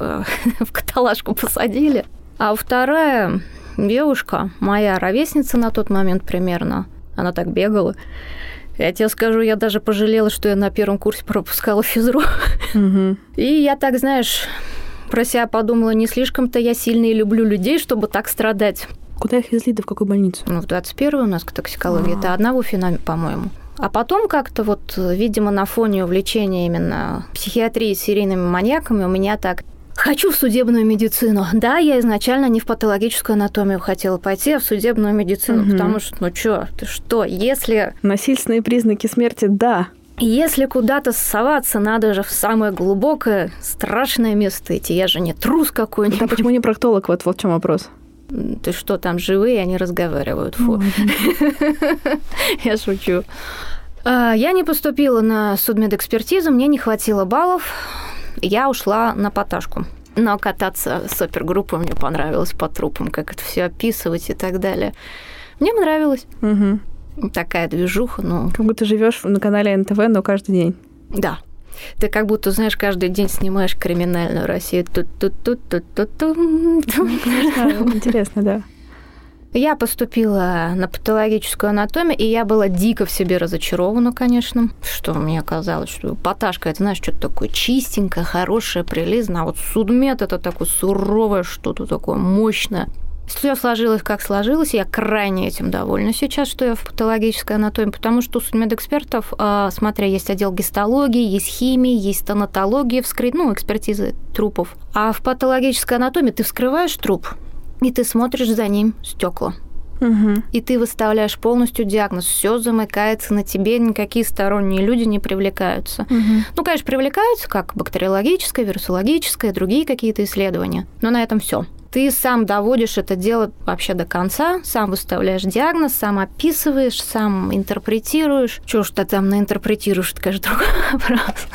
э, в каталажку посадили, а вторая девушка, моя ровесница на тот момент примерно, она так бегала. Я тебе скажу, я даже пожалела, что я на первом курсе пропускала физру. Угу. И я так, знаешь, про себя подумала, не слишком-то я сильно и люблю людей, чтобы так страдать. Куда их везли, да в какую больницу? Ну, в 21 у нас к токсикологии. А-а-а. Это одного фена, по-моему. А потом как-то вот, видимо, на фоне увлечения именно психиатрией с серийными маньяками у меня так Хочу в судебную медицину. Да, я изначально не в патологическую анатомию хотела пойти, а в судебную медицину, угу. потому что, ну что, ты что, если... Насильственные признаки смерти, да. Если куда-то соваться, надо же в самое глубокое, страшное место идти. Я же не трус какой-нибудь. Да почему не проктолог? Вот, вот в чем вопрос ты что, там живые, они разговаривают. Фу. Я шучу. А, я не поступила на судмедэкспертизу, мне не хватило баллов. Я ушла на поташку. Но кататься с супергруппой мне понравилось по трупам, как это все описывать и так далее. Мне понравилось. Угу. Такая движуха, ну. Как будто живешь на канале НТВ, но каждый день. Да. Ты как будто, знаешь, каждый день снимаешь криминальную Россию. Тут, тут, тут, тут, тут, тут. Интересно, да. Я поступила на патологическую анатомию, и я была дико в себе разочарована, конечно, что мне казалось, что поташка, это, знаешь, что-то такое чистенькое, хорошее, прилизное, а вот судмед это такое суровое что-то такое мощное. Все сложилось, как сложилось. Я крайне этим довольна сейчас, что я в патологической анатомии, потому что у судмедэкспертов, а, смотря, есть отдел гистологии, есть химии, есть стоматология, вскрыть, ну, экспертизы трупов. А в патологической анатомии ты вскрываешь труп, и ты смотришь за ним стекла. Угу. И ты выставляешь полностью диагноз. Все замыкается на тебе, никакие сторонние люди не привлекаются. Угу. Ну, конечно, привлекаются как бактериологическое, вирусологическое, другие какие-то исследования. Но на этом все ты сам доводишь это дело вообще до конца, сам выставляешь диагноз, сам описываешь, сам интерпретируешь. Чего ж ты там наинтерпретируешь, это, конечно, другой вопрос.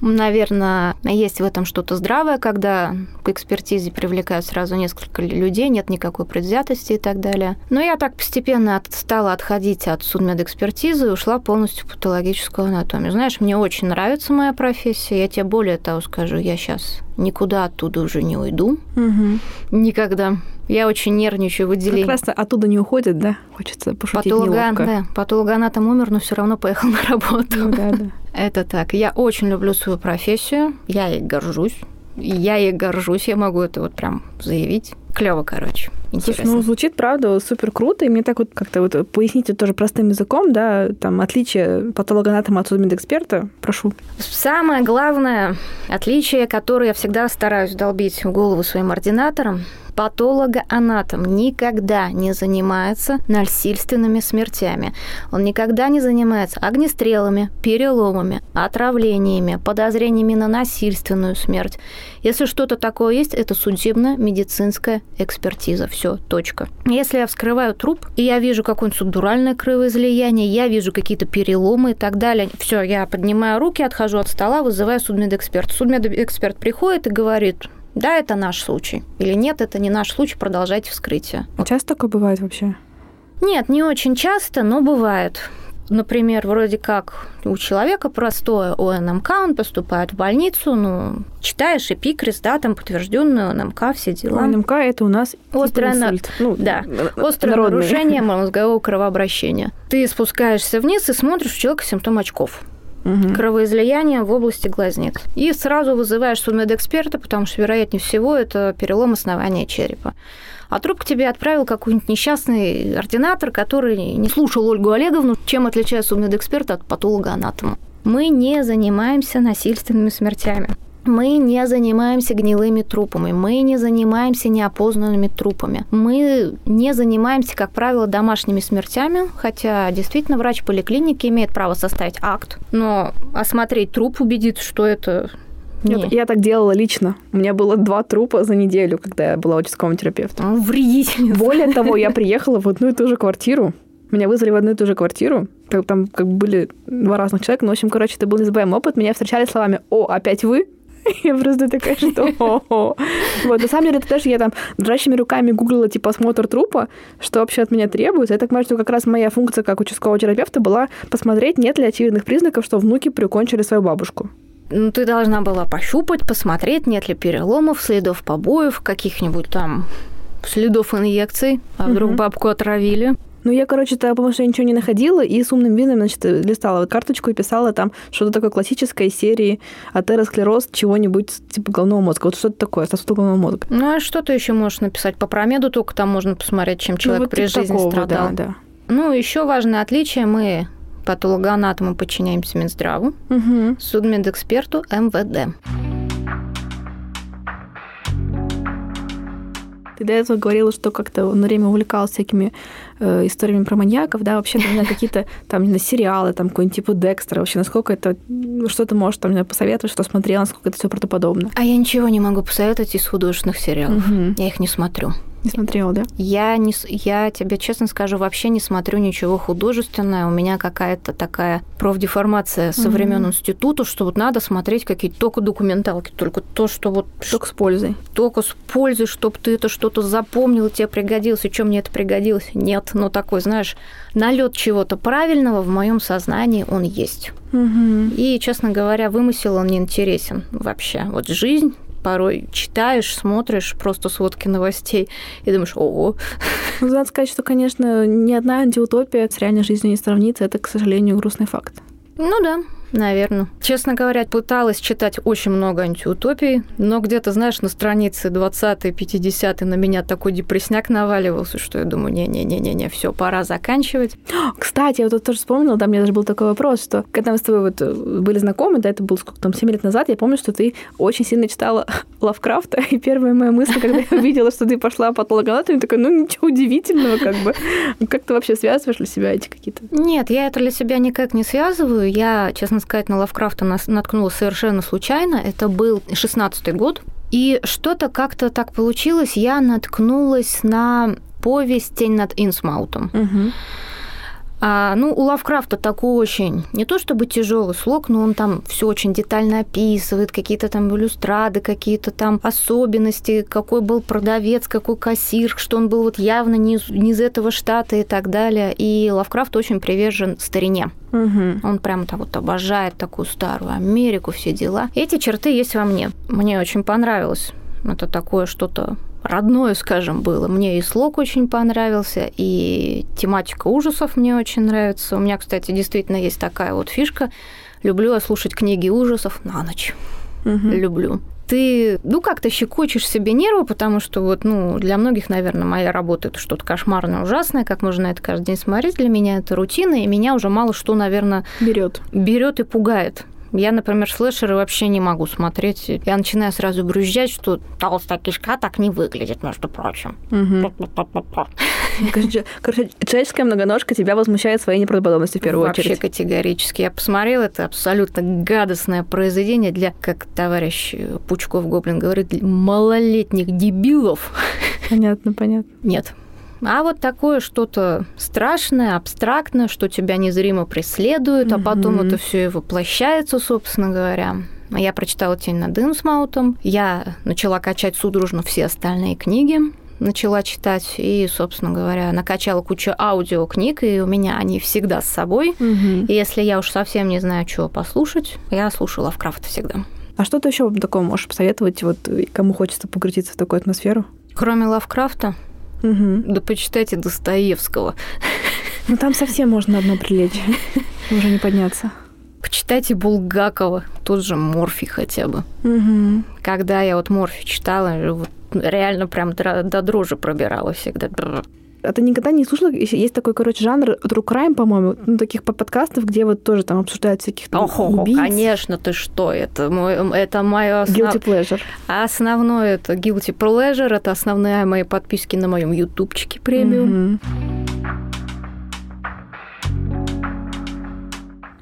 Наверное, есть в этом что-то здравое, когда к экспертизе привлекают сразу несколько людей, нет никакой предвзятости и так далее. Но я так постепенно стала отходить от судмедэкспертизы и ушла полностью в патологическую анатомию. Знаешь, мне очень нравится моя профессия, я тебе более того скажу, я сейчас никуда оттуда уже не уйду. Угу. Никогда. Я очень нервничаю в отделении. Как раз оттуда не уходит, да? Хочется пошутить Патологан, да. Патологоанатом умер, но все равно поехал на работу. Ну, да, да. Это так. Я очень люблю свою профессию. Я ей горжусь. Я ей горжусь. Я могу это вот прям заявить. Клево, короче. Интересно. Слушай, ну, звучит, правда, супер круто, и мне так вот как-то вот поясните тоже простым языком, да, там, отличие патологоанатома от судмедэксперта, прошу. Самое главное отличие, которое я всегда стараюсь долбить в голову своим ординаторам, Патологоанатом никогда не занимается насильственными смертями. Он никогда не занимается огнестрелами, переломами, отравлениями, подозрениями на насильственную смерть. Если что-то такое есть, это судебно-медицинская экспертиза. Все, точка. Если я вскрываю труп, и я вижу какое-нибудь субдуральное кровоизлияние, я вижу какие-то переломы и так далее, все, я поднимаю руки, отхожу от стола, вызываю судмедэксперт. Судмедэксперт приходит и говорит, да, это наш случай. Или нет, это не наш случай, продолжайте вскрытие. А часто такое бывает вообще? Нет, не очень часто, но бывает. Например, вроде как у человека простое ОНМК, он поступает в больницу, ну, читаешь эпикрис, да, там подтвержденную ОНМК, все дела. ОНМК – это у нас острое, на... ну, да, острое нарушение мозгового кровообращения. Ты спускаешься вниз и смотришь у человека симптом очков угу. кровоизлияние в области глазниц. И сразу вызываешь судмедэксперта, потому что, вероятнее всего, это перелом основания черепа. А труп к тебе отправил какой-нибудь несчастный ординатор, который не слушал Ольгу Олеговну, чем отличается судмедэксперт от патолога-анатома. Мы не занимаемся насильственными смертями. Мы не занимаемся гнилыми трупами, мы не занимаемся неопознанными трупами, мы не занимаемся, как правило, домашними смертями, хотя действительно врач поликлиники имеет право составить акт, но осмотреть труп, убедиться, что это нет. Я так делала лично. У меня было два трупа за неделю, когда я была участковым терапевтом. Ну, вредительница. Более того, я приехала в одну и ту же квартиру. Меня вызвали в одну и ту же квартиру. Там как бы были два разных человека. Но, ну, в общем, короче, это был незабываемый опыт. Меня встречали словами «О, опять вы?» Я просто такая, что... Вот, на самом деле, это даже я там дрожащими руками гуглила, типа, осмотр трупа, что вообще от меня требуется. Я так понимаю, что как раз моя функция как участкового терапевта была посмотреть, нет ли очевидных признаков, что внуки прикончили свою бабушку. Ну, ты должна была пощупать, посмотреть, нет ли переломов, следов побоев, каких-нибудь там следов инъекций, а вдруг бабку отравили. Ну, я, короче, то потому что я ничего не находила, и с умным видом, значит, листала карточку и писала там что-то такое классическое из серии атеросклероз чего-нибудь типа головного мозга. Вот что-то такое, сосуд головного мозга. Ну, а что ты еще можешь написать? По промеду только там можно посмотреть, чем ну, человек ну, вот при типа жизни такого, страдал. Да, да. Ну, еще важное отличие, мы патологоанатому подчиняемся Минздраву, угу. судмедэксперту МВД. Ты до этого говорила, что как-то на время увлекалась всякими э, историями про маньяков, да, вообще, например, какие-то там, не знаю, сериалы, там, какой-нибудь типа Декстера, вообще, насколько это, что ты можешь там, посоветовать, что смотрела, насколько это все правдоподобно? А я ничего не могу посоветовать из художественных сериалов. Угу. Я их не смотрю. Не смотрела, да? Я, не, я тебе честно скажу, вообще не смотрю ничего художественное. У меня какая-то такая профдеформация со mm-hmm. времен института, что вот надо смотреть какие-то только документалки, только то, что вот... Только с пользой. Только с пользой, чтобы ты это что-то запомнил, тебе пригодилось. И что мне это пригодилось? Нет. Но такой, знаешь, налет чего-то правильного в моем сознании он есть. Угу. И, честно говоря, вымысел он не интересен вообще. Вот жизнь порой читаешь, смотришь просто сводки новостей и думаешь, ого. Ну, надо сказать, что, конечно, ни одна антиутопия с реальной жизнью не сравнится. Это, к сожалению, грустный факт. Ну да, Наверное. Честно говоря, пыталась читать очень много антиутопий, но где-то, знаешь, на странице 20-50 на меня такой депрессняк наваливался, что я думаю, не-не-не-не-не, все, пора заканчивать. Кстати, я вот тут тоже вспомнила, да, у меня даже был такой вопрос, что когда мы с тобой вот э, были знакомы, да, это было сколько там, 7 лет назад, я помню, что ты очень сильно читала Лавкрафта, и первая моя мысль, когда я увидела, что ты пошла по патологоанатомии, такая, ну ничего удивительного, как бы. Как ты вообще связываешь для себя эти какие-то? Нет, я это для себя никак не связываю. Я, честно сказать, на Лавкрафта наткнулась совершенно случайно. Это был 16 год. И что-то как-то так получилось, я наткнулась на повесть «Тень над Инсмаутом». Угу. А, ну, у Лавкрафта такой очень, не то чтобы тяжелый слог, но он там все очень детально описывает, какие-то там иллюстрады, какие-то там особенности, какой был продавец, какой кассир, что он был вот явно не из, не из этого штата и так далее. И Лавкрафт очень привержен старине. Угу. Он прям там вот обожает такую старую Америку, все дела. Эти черты есть во мне. Мне очень понравилось. Это такое что-то родное, скажем, было. Мне и слог очень понравился, и тематика ужасов мне очень нравится. У меня, кстати, действительно есть такая вот фишка. Люблю я слушать книги ужасов на ночь. Угу. Люблю ты, ну, как-то щекочешь себе нервы, потому что вот, ну, для многих, наверное, моя работа это что-то кошмарное, ужасное, как можно на это каждый день смотреть. Для меня это рутина, и меня уже мало что, наверное, берет. Берет и пугает. Я, например, слэшеры вообще не могу смотреть. Я начинаю сразу брюзжать, что толстая кишка так не выглядит, между прочим. Короче, человеческая многоножка тебя возмущает своей неправдоподобностью в первую Вообще очередь. Вообще категорически. Я посмотрела, это абсолютно гадостное произведение для, как товарищ Пучков Гоблин говорит, малолетних дебилов. Понятно, понятно. Нет, а вот такое что-то страшное, абстрактное, что тебя незримо преследует, mm-hmm. а потом это все и воплощается, собственно говоря. Я прочитала «Тень над Инсмаутом», я начала качать судорожно все остальные книги, начала читать и, собственно говоря, накачала кучу аудиокниг, и у меня они всегда с собой. Угу. И если я уж совсем не знаю, чего послушать, я слушаю Лавкрафта всегда. А что ты еще такого можешь посоветовать, вот кому хочется погрузиться в такую атмосферу? Кроме Лавкрафта? Угу. Да почитайте Достоевского. Ну там совсем можно одно прилечь, уже не подняться. Почитайте Булгакова, тот же Морфи хотя бы. Угу. Когда я вот Морфи читала, вот реально прям до дрожи пробирала всегда. А ты никогда не слушала? Есть такой, короче, жанр true crime, по-моему, ну, таких подкастов, где вот тоже там обсуждают всяких там Ох, убийц. конечно, ты что? Это, мой, это мое основ... Guilty pleasure. Основное это guilty pleasure, это основные мои подписки на моем ютубчике премиум. Mm-hmm.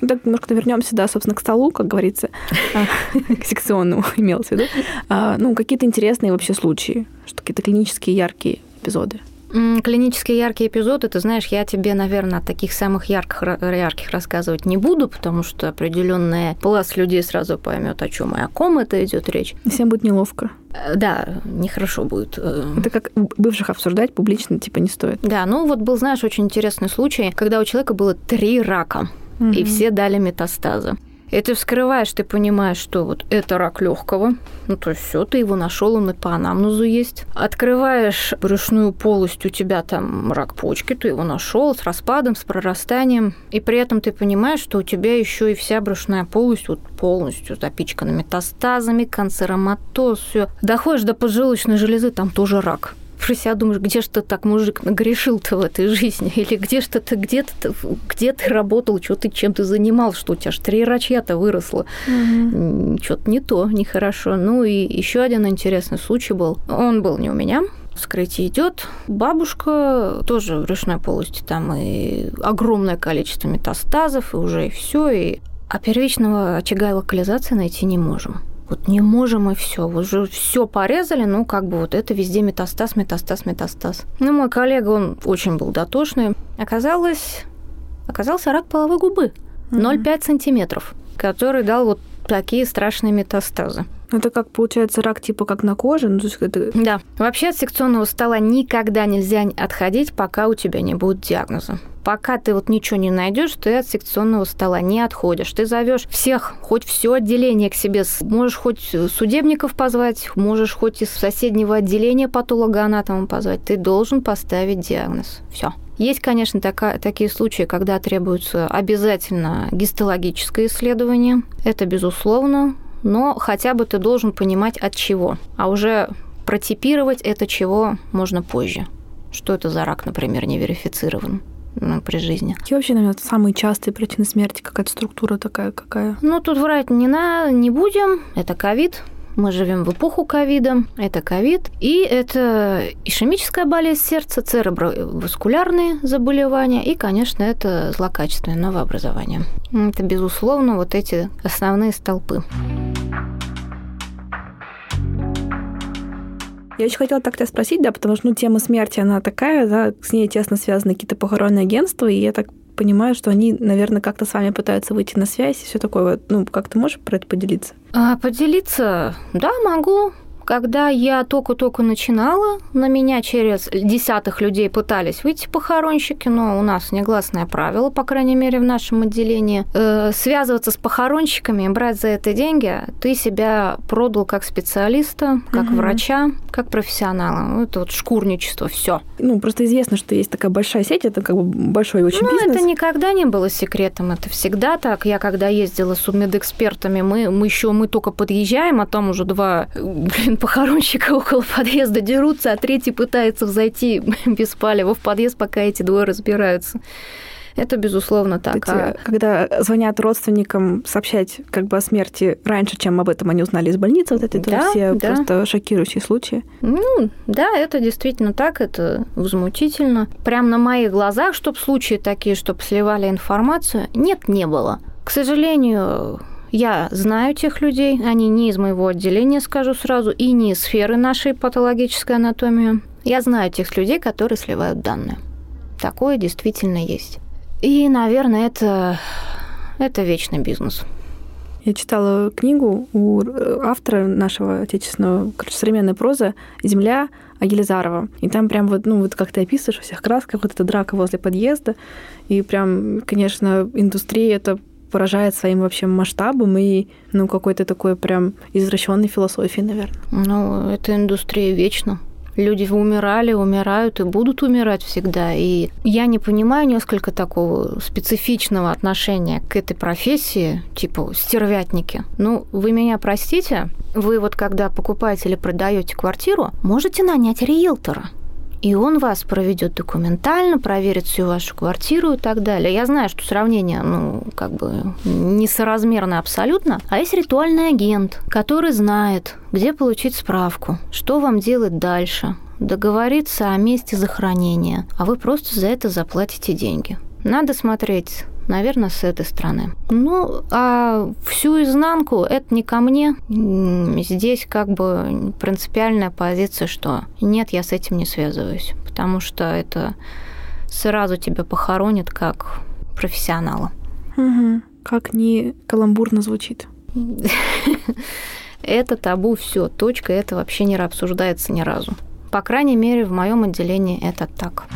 Ну, так немножко вернемся, да, собственно, к столу, как говорится, к секционному имелось в виду. А, ну, какие-то интересные вообще случаи, что какие-то клинические яркие эпизоды. Клинические яркие эпизоды, ты знаешь, я тебе, наверное, таких самых ярких, ярких рассказывать не буду, потому что определенный пласт людей сразу поймет, о чем и о ком это идет речь. Всем будет неловко. Э, да, нехорошо будет. Э. Это как бывших обсуждать публично, типа, не стоит. Да, ну вот был, знаешь, очень интересный случай, когда у человека было три рака, угу. и все дали метастазы. И ты вскрываешь, ты понимаешь, что вот это рак легкого, ну то есть все, ты его нашел, он и по анамнезу есть. Открываешь брюшную полость, у тебя там рак почки, ты его нашел с распадом, с прорастанием, и при этом ты понимаешь, что у тебя еще и вся брюшная полость вот полностью запичкана метастазами, канцероматоз, все. Доходишь до поджелудочной железы, там тоже рак про себя думаешь, где ты так, мужик, нагрешил-то в этой жизни? Или где же ты, где ты, где ты работал, что ты, чем ты занимал, что у тебя аж три рачья-то выросло? Угу. Что-то не то, нехорошо. Ну и еще один интересный случай был. Он был не у меня, вскрытие идет. Бабушка тоже в брюшной полости, там и огромное количество метастазов, и уже и все, и а первичного очага локализации найти не можем вот не можем и все, уже все порезали, ну как бы вот это везде метастаз, метастаз, метастаз. Ну мой коллега, он очень был дотошный. Оказалось, оказался рак половой губы, 0,5 сантиметров, который дал вот такие страшные метастазы. Это как получается рак типа как на коже? Ну, то есть это... Да. Вообще от секционного стола никогда нельзя отходить, пока у тебя не будет диагноза пока ты вот ничего не найдешь, ты от секционного стола не отходишь. Ты зовешь всех, хоть все отделение к себе, можешь хоть судебников позвать, можешь хоть из соседнего отделения патологоанатома позвать. Ты должен поставить диагноз. Все. Есть, конечно, такая, такие случаи, когда требуется обязательно гистологическое исследование. Это безусловно, но хотя бы ты должен понимать от чего. А уже протипировать это чего можно позже. Что это за рак, например, не верифицирован ну, при жизни. Какие вообще, наверное, самые частые причины смерти? Какая-то структура такая какая? Ну, тут врать не, на, не будем. Это ковид. Мы живем в эпоху ковида. Это ковид. И это ишемическая болезнь сердца, цереброваскулярные заболевания. И, конечно, это злокачественное новообразование. Это, безусловно, вот эти основные столпы. Я очень хотела так тебя спросить, да, потому что ну, тема смерти, она такая, да, с ней тесно связаны какие-то похоронные агентства, и я так понимаю, что они, наверное, как-то с вами пытаются выйти на связь и все такое. Ну, как ты можешь про это поделиться? А, поделиться? Да, могу. Когда я только-только начинала, на меня через десятых людей пытались выйти похоронщики, но у нас негласное правило, по крайней мере, в нашем отделении. Э, связываться с похоронщиками, брать за это деньги, ты себя продал как специалиста, как угу. врача, как профессионала. Это вот шкурничество, все. Ну, просто известно, что есть такая большая сеть, это как бы большой очень ну, бизнес. это никогда не было секретом, это всегда так. Я когда ездила с судмедэкспертами, мы, мы еще мы только подъезжаем, а там уже два, блин, похоронщика около подъезда дерутся, а третий пытается взойти без палева в подъезд, пока эти двое разбираются. Это, безусловно, так. Эти, а... Когда звонят родственникам сообщать как бы о смерти раньше, чем об этом они узнали из больницы, вот это да, все да. просто шокирующие случаи. Ну, да, это действительно так, это возмутительно. Прям на моих глазах, чтобы случаи такие, чтобы сливали информацию, нет, не было. К сожалению, я знаю тех людей, они не из моего отделения, скажу сразу, и не из сферы нашей патологической анатомии. Я знаю тех людей, которые сливают данные. Такое действительно есть. И, наверное, это, это вечный бизнес. Я читала книгу у автора нашего отечественного, короче, современной прозы «Земля» Агилизарова. И там прям вот, ну, вот как ты описываешь, у всех красках, вот эта драка возле подъезда. И прям, конечно, индустрия это поражает своим вообще масштабом и, ну, какой-то такой прям извращенной философией, наверное. Ну, эта индустрия вечно. Люди умирали, умирают и будут умирать всегда. И я не понимаю несколько такого специфичного отношения к этой профессии, типа стервятники. Ну, вы меня простите, вы вот когда покупаете или продаете квартиру, можете нанять риэлтора и он вас проведет документально, проверит всю вашу квартиру и так далее. Я знаю, что сравнение, ну, как бы несоразмерно абсолютно, а есть ритуальный агент, который знает, где получить справку, что вам делать дальше, договориться о месте захоронения, а вы просто за это заплатите деньги. Надо смотреть наверное, с этой стороны. Ну, а всю изнанку это не ко мне. Здесь как бы принципиальная позиция, что нет, я с этим не связываюсь, потому что это сразу тебя похоронит как профессионала. Угу. Как не каламбурно звучит. Это табу, все, точка, это вообще не обсуждается ни разу. По крайней мере, в моем отделении это так.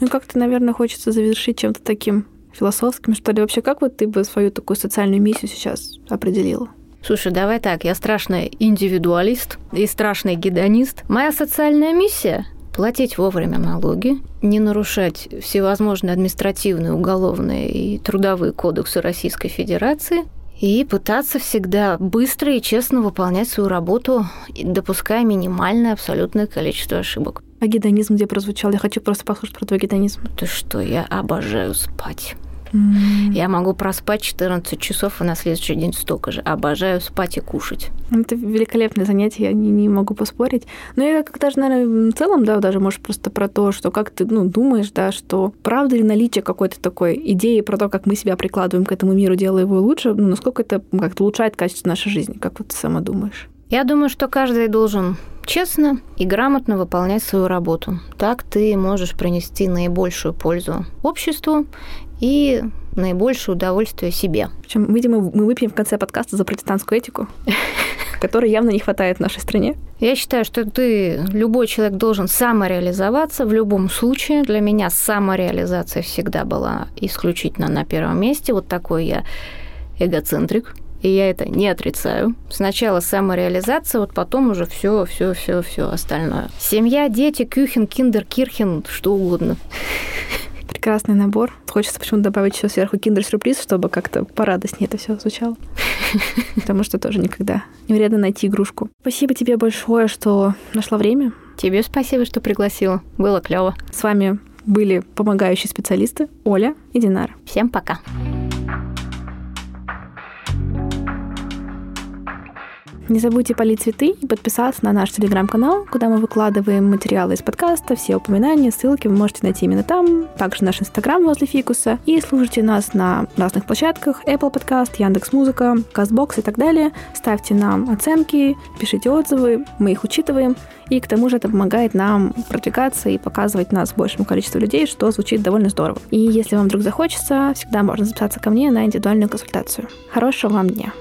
Ну, как-то, наверное, хочется завершить чем-то таким философским, что ли. Вообще, как вот ты бы свою такую социальную миссию сейчас определила? Слушай, давай так, я страшный индивидуалист и страшный гедонист. Моя социальная миссия платить вовремя налоги, не нарушать всевозможные административные, уголовные и трудовые кодексы Российской Федерации и пытаться всегда быстро и честно выполнять свою работу, допуская минимальное абсолютное количество ошибок. А гедонизм где прозвучал? Я хочу просто послушать про твой гедонизм. Ты что, я обожаю спать. Mm. Я могу проспать 14 часов и на следующий день столько же. Обожаю спать и кушать. Это великолепное занятие, я не, не могу поспорить. Но я как даже, наверное, в целом, да, даже, может, просто про то, что как ты ну, думаешь, да, что правда ли наличие какой-то такой идеи про то, как мы себя прикладываем к этому миру, делая его лучше, ну, насколько это как-то улучшает качество нашей жизни, как вот ты сама думаешь? Я думаю, что каждый должен честно и грамотно выполнять свою работу. Так ты можешь принести наибольшую пользу обществу и наибольшее удовольствие себе. Причем, видимо, мы выпьем в конце подкаста за протестантскую этику, которой явно не хватает в нашей стране. Я считаю, что ты, любой человек должен самореализоваться в любом случае. Для меня самореализация всегда была исключительно на первом месте. Вот такой я эгоцентрик и я это не отрицаю. Сначала самореализация, вот потом уже все, все, все, все остальное. Семья, дети, кюхен, киндер, кирхен, что угодно. Прекрасный набор. Хочется почему-то добавить еще сверху киндер-сюрприз, чтобы как-то порадостнее это все звучало. Потому что тоже никогда не вредно найти игрушку. Спасибо тебе большое, что нашла время. Тебе спасибо, что пригласила. Было клево. С вами были помогающие специалисты Оля и Динар. Всем пока. Не забудьте полить цветы и подписаться на наш телеграм-канал, куда мы выкладываем материалы из подкаста, все упоминания, ссылки вы можете найти именно там, также наш инстаграм возле фикуса. И слушайте нас на разных площадках, Apple Podcast, Яндекс Музыка, Castbox и так далее. Ставьте нам оценки, пишите отзывы, мы их учитываем. И к тому же это помогает нам продвигаться и показывать нас большему количеству людей, что звучит довольно здорово. И если вам вдруг захочется, всегда можно записаться ко мне на индивидуальную консультацию. Хорошего вам дня!